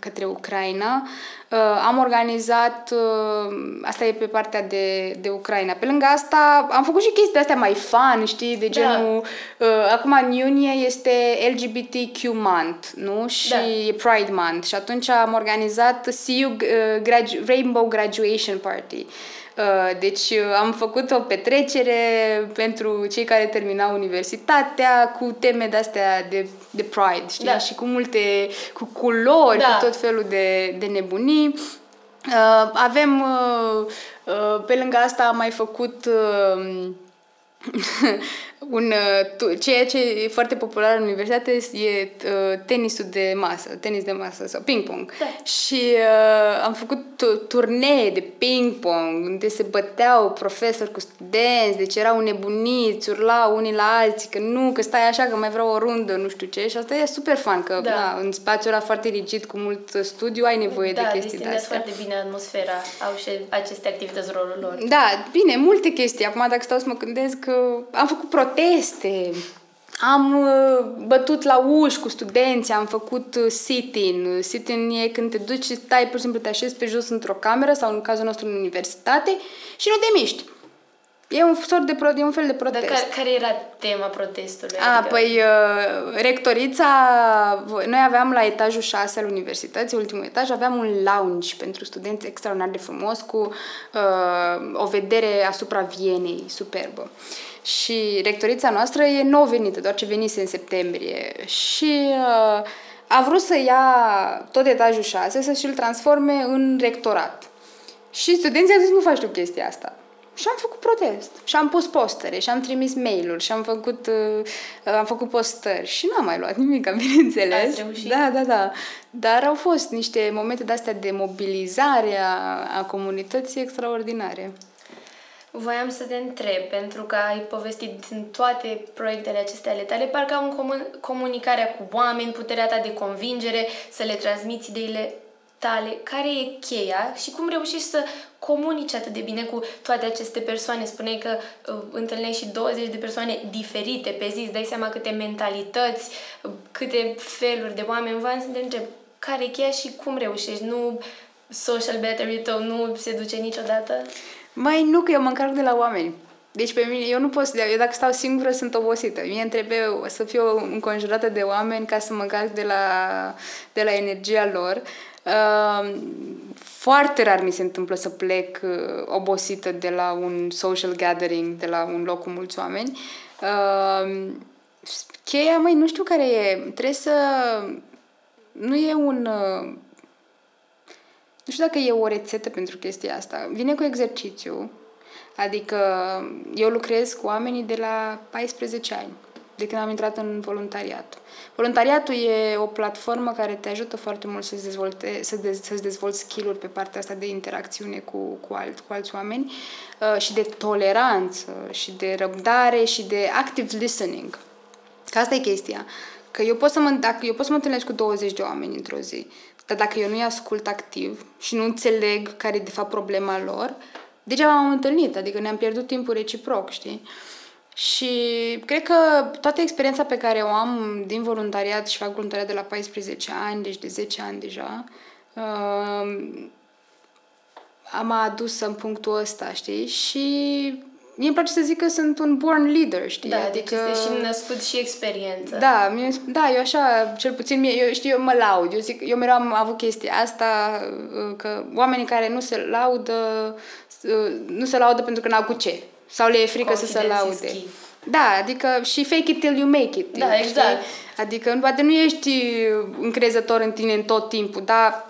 Speaker 2: către Ucraina. Uh, am organizat, uh, asta e pe partea de, de Ucraina. Pe lângă asta am făcut și chestii astea mai fun, știi, de da. genul, da. uh, acum în iunie este LGBTQ month, nu? Și da. e Pride month și atunci am organizat See You uh, gradu- Rainbow Graduation Party. Uh, deci uh, am făcut o petrecere pentru cei care terminau universitatea cu teme de-astea de, de Pride, știi? Da. Și cu multe, cu culori, da. cu tot felul de, de nebunii. Uh, avem, uh, uh, pe lângă asta am mai făcut uh, un, uh, ceea ce e foarte popular în universitate e uh, tenisul de masă, tenis de masă sau ping-pong. Da. Și uh, am făcut turnee de ping-pong unde se băteau profesori cu studenți, deci erau nebuniți, urlau unii la alții că nu, că stai așa, că mai vreau o rundă, nu știu ce. Și asta e super fun, că da. na, în spațiul ăla foarte rigid, cu mult studiu, ai nevoie da, de chestii de astea.
Speaker 1: foarte bine atmosfera, au și aceste activități rolul lor.
Speaker 2: Da, bine, multe chestii. Acum, dacă stau să mă gândesc, că am făcut proteste, am uh, bătut la uși cu studenți, am făcut uh, sit-in. Sit-in e când te duci și stai, pur și simplu te așezi pe jos într-o cameră sau în cazul nostru în universitate și nu te miști. E un, sort de, e un fel de protest.
Speaker 1: Dar care, care era tema protestului?
Speaker 2: A, adică... păi, uh, rectorița, noi aveam la etajul 6 al universității, ultimul etaj, aveam un lounge pentru studenți extraordinar de frumos cu uh, o vedere asupra Vienei, superbă. Și rectorița noastră e nou venită, doar ce venise în septembrie. Și uh, a vrut să ia tot etajul 6 să și-l transforme în rectorat. Și studenții au zis, nu faci tu chestia asta. Și am făcut protest. Și am pus postere și am trimis mail-uri și am făcut, uh, am făcut postări și n-am mai luat nimic, bineînțeles. Da, da, da. Dar au fost niște momente de-astea de mobilizare a, a comunității extraordinare.
Speaker 1: Voiam să te întreb, pentru că ai povestit din toate proiectele acestea ale tale, parcă au în comun- comunicarea cu oameni, puterea ta de convingere, să le transmiți ideile tale, care e cheia și cum reușești să comunici atât de bine cu toate aceste persoane. Spuneai că uh, întâlnești și 20 de persoane diferite pe zi, îți dai seama câte mentalități, uh, câte feluri de oameni. Vreau să te întreb, care e cheia și cum reușești? Nu social battery tău nu se duce niciodată?
Speaker 2: Mai nu, că eu mă încarc de la oameni. Deci pe mine, eu nu pot să eu dacă stau singură sunt obosită. Mie îmi trebuie să fiu înconjurată de oameni ca să mă încarc de la, de la energia lor. Uh, foarte rar mi se întâmplă să plec uh, obosită de la un social gathering, de la un loc cu mulți oameni. Uh, cheia, măi, nu știu care e. Trebuie să... Nu e un... Uh, nu știu dacă e o rețetă pentru chestia asta. Vine cu exercițiu, adică eu lucrez cu oamenii de la 14 ani, de când am intrat în voluntariat. Voluntariatul e o platformă care te ajută foarte mult să-ți, dezvolte, să dez, să-ți dezvolți skill-uri pe partea asta de interacțiune cu, cu, alt, cu alți oameni uh, și de toleranță și de răbdare și de active listening. Că asta e chestia. Că eu pot să mă, dacă eu pot să mă întâlnesc cu 20 de oameni într-o zi, dar dacă eu nu-i ascult activ și nu înțeleg care e de fapt problema lor, degeaba am întâlnit, adică ne-am pierdut timpul reciproc, știi? Și cred că toată experiența pe care o am din voluntariat și fac voluntariat de la 14 ani, deci de 10 ani deja, uh, am adus în punctul ăsta, știi? Și mie îmi place să zic că sunt un born leader, știi?
Speaker 1: Da, adică... deci este și născut și experiență.
Speaker 2: Da, mie, da, eu așa, cel puțin, mie, eu știu, eu mă laud. Eu zic, eu mereu am avut chestia asta, uh, că oamenii care nu se laudă, uh, nu se laudă pentru că n-au cu ce. Sau le e frică să se laude. Da, adică și fake it till you make it.
Speaker 1: Da, exact. Știi?
Speaker 2: Adică poate nu ești încrezător în tine în tot timpul, dar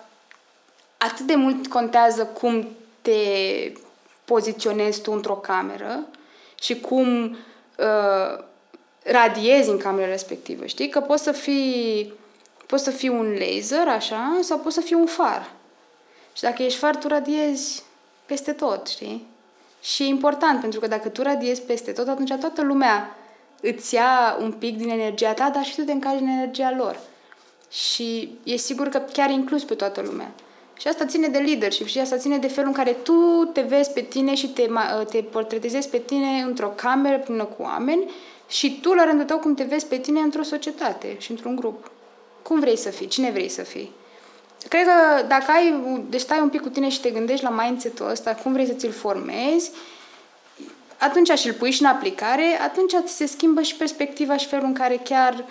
Speaker 2: atât de mult contează cum te poziționezi tu într-o cameră și cum uh, radiezi în camera respectivă, știi? Că poți să fii poți să fii un laser, așa, sau poți să fii un far. Și dacă ești far, tu radiezi peste tot, știi? Și e important, pentru că dacă tu radiezi peste tot, atunci toată lumea îți ia un pic din energia ta, dar și tu te încaji în energia lor. Și e sigur că chiar inclus pe toată lumea. Și asta ține de leadership și asta ține de felul în care tu te vezi pe tine și te, te portretizezi pe tine într-o cameră plină cu oameni și tu, la rândul tău, cum te vezi pe tine într-o societate și într-un grup. Cum vrei să fii? Cine vrei să fii? Cred că dacă ai, deci stai un pic cu tine și te gândești la mindset-ul ăsta, cum vrei să ți-l formezi, atunci și îl pui și în aplicare, atunci ți se schimbă și perspectiva și felul în care chiar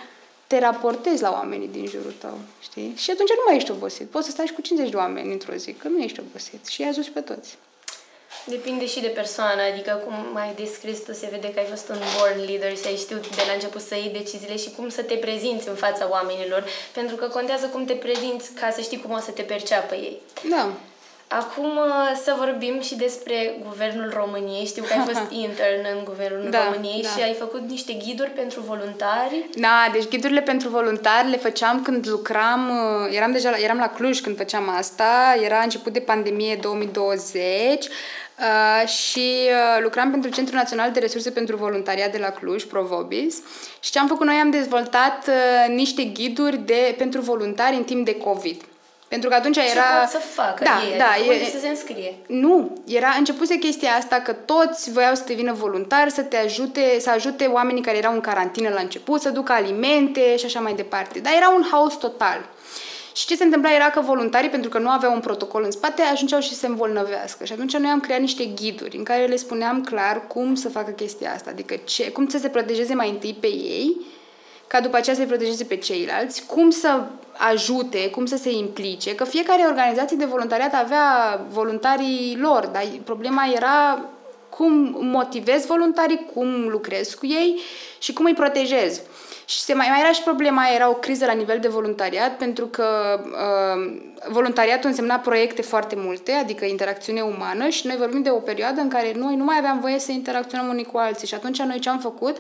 Speaker 2: te raportezi la oamenii din jurul tău, știi? Și atunci nu mai ești obosit. Poți să stai și cu 50 de oameni într-o zi, că nu ești obosit. Și i-ai pe toți.
Speaker 1: Depinde și de persoană, adică cum mai descris tu, se vede că ai fost un born leader și ai știut de la început să iei deciziile și cum să te prezinți în fața oamenilor, pentru că contează cum te prezinți ca să știi cum o să te perceapă ei.
Speaker 2: Da.
Speaker 1: Acum uh, să vorbim și despre Guvernul României. Știu că ai fost intern în Guvernul da, României da. și ai făcut niște ghiduri pentru voluntari.
Speaker 2: Da, deci ghidurile pentru voluntari le făceam când lucram, uh, eram deja eram la Cluj când făceam asta, era început de pandemie 2020 Uh, și uh, lucram pentru Centrul Național de Resurse pentru Voluntariat de la Cluj, Provobis. Și ce am făcut noi, am dezvoltat uh, niște ghiduri de, pentru voluntari în timp de COVID. Pentru că atunci era... Ce
Speaker 1: pot să facă
Speaker 2: da,
Speaker 1: ei?
Speaker 2: Da,
Speaker 1: adică e... să se înscrie?
Speaker 2: Nu, era începuse chestia asta că toți voiau să devină voluntari, să te ajute, să ajute oamenii care erau în carantină la început, să ducă alimente și așa mai departe. Dar era un haos total. Și ce se întâmpla era că voluntarii, pentru că nu aveau un protocol în spate, ajungeau și se îmbolnăvească. Și atunci noi am creat niște ghiduri în care le spuneam clar cum să facă chestia asta. Adică ce, cum să se protejeze mai întâi pe ei, ca după aceea să-i protejeze pe ceilalți, cum să ajute, cum să se implice, că fiecare organizație de voluntariat avea voluntarii lor, dar problema era cum motivez voluntarii, cum lucrez cu ei și cum îi protejez. Și se mai, mai era și problema, era o criză la nivel de voluntariat, pentru că uh, voluntariatul însemna proiecte foarte multe, adică interacțiune umană și noi vorbim de o perioadă în care noi nu mai aveam voie să interacționăm unii cu alții și atunci noi ce am făcut,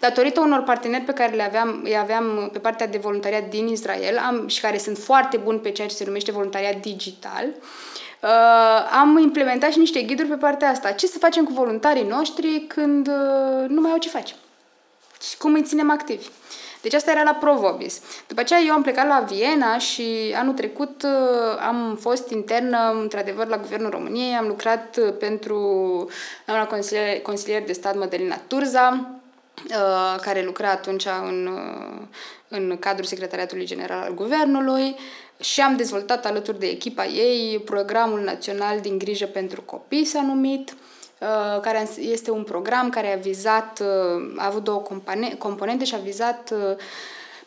Speaker 2: datorită unor parteneri pe care le aveam, îi aveam pe partea de voluntariat din Israel am, și care sunt foarte buni pe ceea ce se numește voluntariat digital, Uh, am implementat și niște ghiduri pe partea asta. Ce să facem cu voluntarii noștri când uh, nu mai au ce face? Și cum îi ținem activi? Deci asta era la Provobis. După aceea eu am plecat la Viena și anul trecut uh, am fost internă, într-adevăr, la Guvernul României. Am lucrat uh, pentru doamna consilier, consilier de stat Mădălina Turza, uh, care lucra atunci în, în cadrul Secretariatului General al Guvernului și am dezvoltat alături de echipa ei programul național din grijă pentru copii, s-a numit, Uh, care este un program care a vizat, uh, a avut două componente și a vizat uh,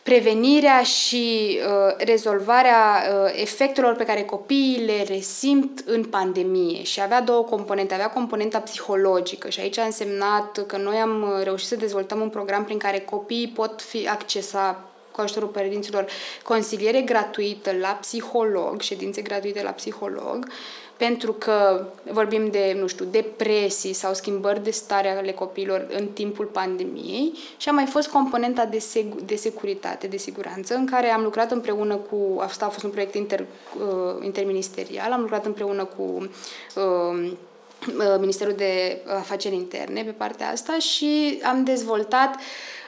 Speaker 2: prevenirea și rezolvarea efectelor pe care copiii le resimt în pandemie și avea două componente. Avea componenta psihologică și aici a însemnat că noi am reușit să dezvoltăm un program prin care copiii pot fi accesa cu ajutorul părinților consiliere gratuită la psiholog, ședințe gratuite la psiholog, pentru că vorbim de, nu știu, depresii sau schimbări de stare ale copiilor în timpul pandemiei și a mai fost componenta de, seg- de securitate, de siguranță, în care am lucrat împreună cu, asta a fost un proiect inter, uh, interministerial, am lucrat împreună cu uh, uh, Ministerul de Afaceri Interne pe partea asta și am dezvoltat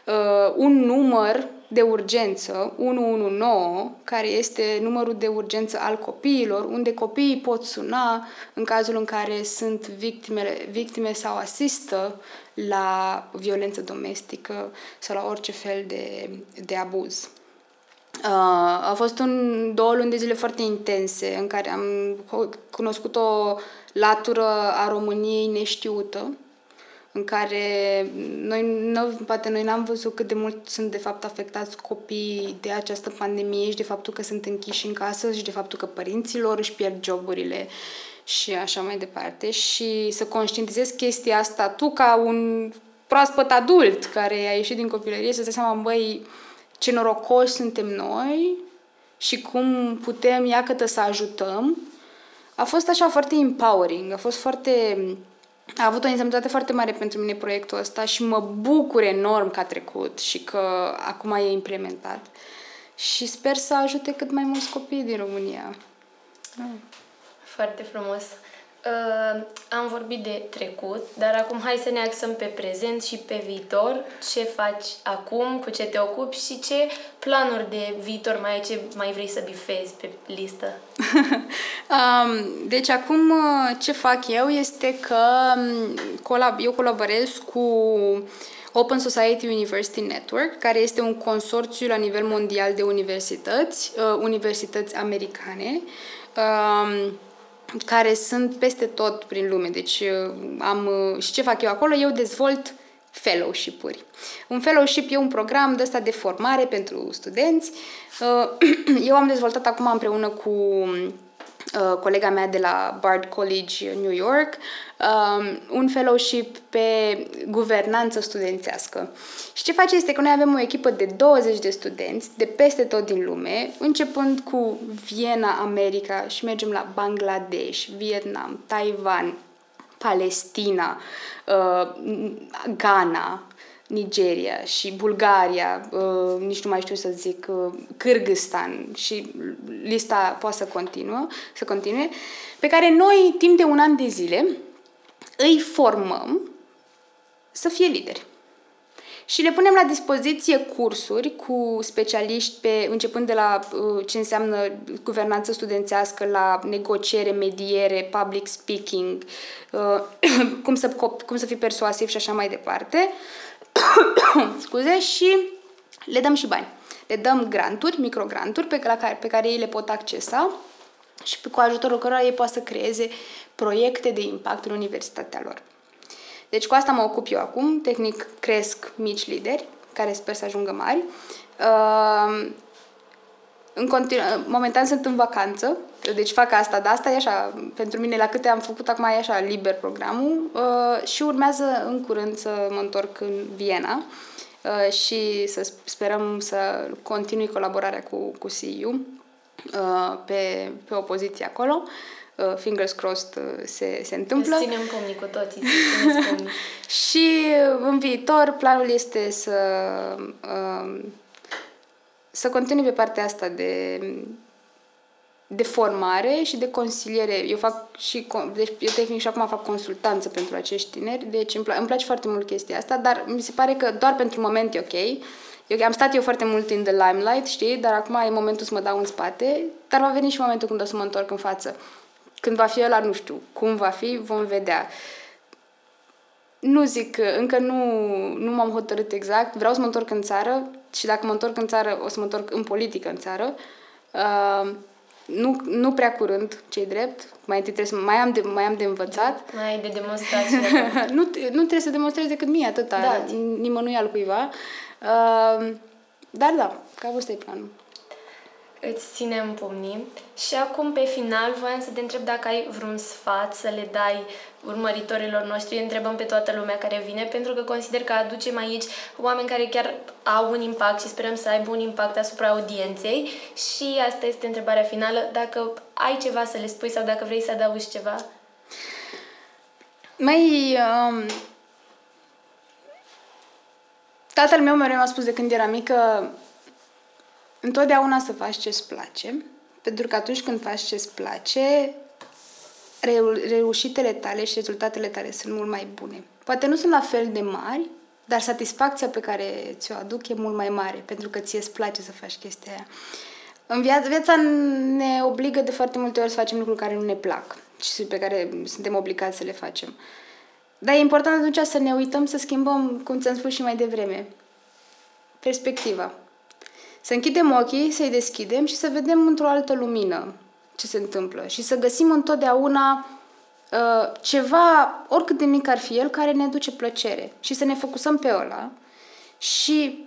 Speaker 2: uh, un număr de urgență 119, care este numărul de urgență al copiilor, unde copiii pot suna în cazul în care sunt victime, victime sau asistă la violență domestică sau la orice fel de, de abuz. Uh, a fost un două luni de zile foarte intense în care am cunoscut o latură a României neștiută, în care noi, noi poate noi n-am văzut cât de mult sunt de fapt afectați copiii de această pandemie și de faptul că sunt închiși în casă și de faptul că părinții lor își pierd joburile și așa mai departe. Și să conștientizezi chestia asta tu ca un proaspăt adult care a ieșit din copilărie să-ți dai seama, băi, ce norocoși suntem noi și cum putem, iată, să ajutăm, a fost așa foarte empowering, a fost foarte... A avut o însemnătate foarte mare pentru mine proiectul ăsta și mă bucur enorm că a trecut și că acum e implementat. Și sper să ajute cât mai mulți copii din România.
Speaker 1: Foarte frumos. Uh, am vorbit de trecut, dar acum hai să ne axăm pe prezent și pe viitor. Ce faci acum, cu ce te ocupi și ce planuri de viitor mai ai, ce mai vrei să bifezi pe listă?
Speaker 2: um, deci acum uh, ce fac eu este că um, colab- eu colaborez cu Open Society University Network, care este un consorțiu la nivel mondial de universități, uh, universități americane. Um, care sunt peste tot prin lume. Deci uh, am uh, și ce fac eu acolo? Eu dezvolt fellowship-uri. Un fellowship e un program de ăsta de formare pentru studenți. Uh, eu am dezvoltat acum împreună cu Uh, colega mea de la Bard College New York, um, un fellowship pe guvernanță studențească. Și ce face este că noi avem o echipă de 20 de studenți de peste tot din lume, începând cu Viena, America și mergem la Bangladesh, Vietnam, Taiwan, Palestina, uh, Ghana, Nigeria și Bulgaria, uh, nici nu mai știu să zic, uh, Kyrgyzstan și lista poate să continuă, să continue, pe care noi, timp de un an de zile, îi formăm să fie lideri. Și le punem la dispoziție cursuri cu specialiști pe, începând de la uh, ce înseamnă guvernanță studențească, la negociere, mediere, public speaking, uh, cum, să, cum să fii persuasiv și așa mai departe, scuze, și le dăm și bani. Le dăm granturi, microgranturi pe, la care, pe care ei le pot accesa și cu ajutorul cărora ei pot să creeze proiecte de impact în universitatea lor. Deci cu asta mă ocup eu acum, tehnic cresc mici lideri, care sper să ajungă mari. Uh, în continu- momentan sunt în vacanță, deci fac asta, dar asta e așa, pentru mine la câte am făcut acum e așa liber programul uh, și urmează în curând să mă întorc în Viena uh, și să sperăm să continui colaborarea cu, cu CU uh, pe, pe o poziție acolo. Uh, fingers crossed uh, se, se întâmplă.
Speaker 1: Îți ținem pumnii cu toții,
Speaker 2: și în viitor planul este să uh, să continui pe partea asta de de formare și de consiliere. Eu fac și, deci eu tehnic și acum fac consultanță pentru acești tineri, deci îmi, pla- îmi place foarte mult chestia asta, dar mi se pare că doar pentru moment e ok. Eu am stat eu foarte mult in the limelight, știi, dar acum e momentul să mă dau în spate, dar va veni și momentul când o să mă întorc în față. Când va fi ăla, nu știu, cum va fi, vom vedea. Nu zic, încă nu, nu m-am hotărât exact, vreau să mă întorc în țară și dacă mă întorc în țară, o să mă întorc în politică în țară. Uh, nu, nu prea curând, cei drept, mai întâi trebuie să mai am de, mai am de învățat.
Speaker 1: Mai ai de demonstrație.
Speaker 2: nu, nu trebuie să demonstrezi decât mie atâta, da. nimănui altcuiva. Uh, dar da, cam ăsta e planul
Speaker 1: îți ținem pumnii. Și acum, pe final, voiam să te întreb dacă ai vreun sfat să le dai urmăritorilor noștri. Întrebăm pe toată lumea care vine, pentru că consider că aducem aici oameni care chiar au un impact și sperăm să aibă un impact asupra audienței. Și asta este întrebarea finală. Dacă ai ceva să le spui sau dacă vrei să adaugi ceva?
Speaker 2: Mai... Um... Tatăl meu mereu mi-a spus de când era mică întotdeauna să faci ce-ți place, pentru că atunci când faci ce-ți place, reu- reușitele tale și rezultatele tale sunt mult mai bune. Poate nu sunt la fel de mari, dar satisfacția pe care ți-o aduc e mult mai mare, pentru că ție îți place să faci chestia aia. În viața, viața ne obligă de foarte multe ori să facem lucruri care nu ne plac și pe care suntem obligați să le facem. Dar e important atunci să ne uităm să schimbăm, cum ți-am spus și mai devreme, perspectiva. Să închidem ochii, să-i deschidem și să vedem într-o altă lumină ce se întâmplă și să găsim întotdeauna uh, ceva, oricât de mic ar fi el, care ne duce plăcere și să ne focusăm pe ăla și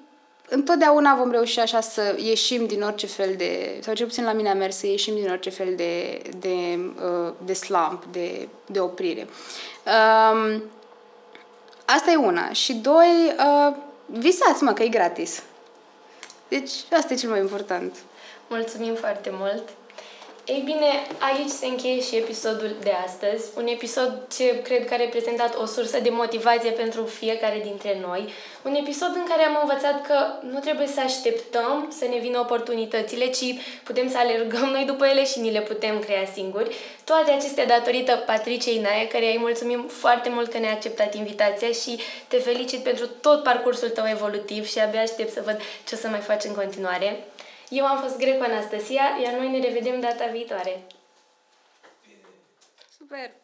Speaker 2: întotdeauna vom reuși așa să ieșim din orice fel de, sau cel puțin la mine a mers, să ieșim din orice fel de, de, uh, de slump, de, de oprire. Um, asta e una. Și doi, uh, visați mă că e gratis. Deci asta e cel mai important.
Speaker 1: Mulțumim foarte mult! Ei bine, aici se încheie și episodul de astăzi. Un episod ce cred că a reprezentat o sursă de motivație pentru fiecare dintre noi. Un episod în care am învățat că nu trebuie să așteptăm să ne vină oportunitățile, ci putem să alergăm noi după ele și ni le putem crea singuri. Toate acestea datorită Patriciei Nae, care îi mulțumim foarte mult că ne-a acceptat invitația și te felicit pentru tot parcursul tău evolutiv și abia aștept să văd ce o să mai faci în continuare. Eu am fost Greco Anastasia, iar noi ne revedem data viitoare.
Speaker 2: Super!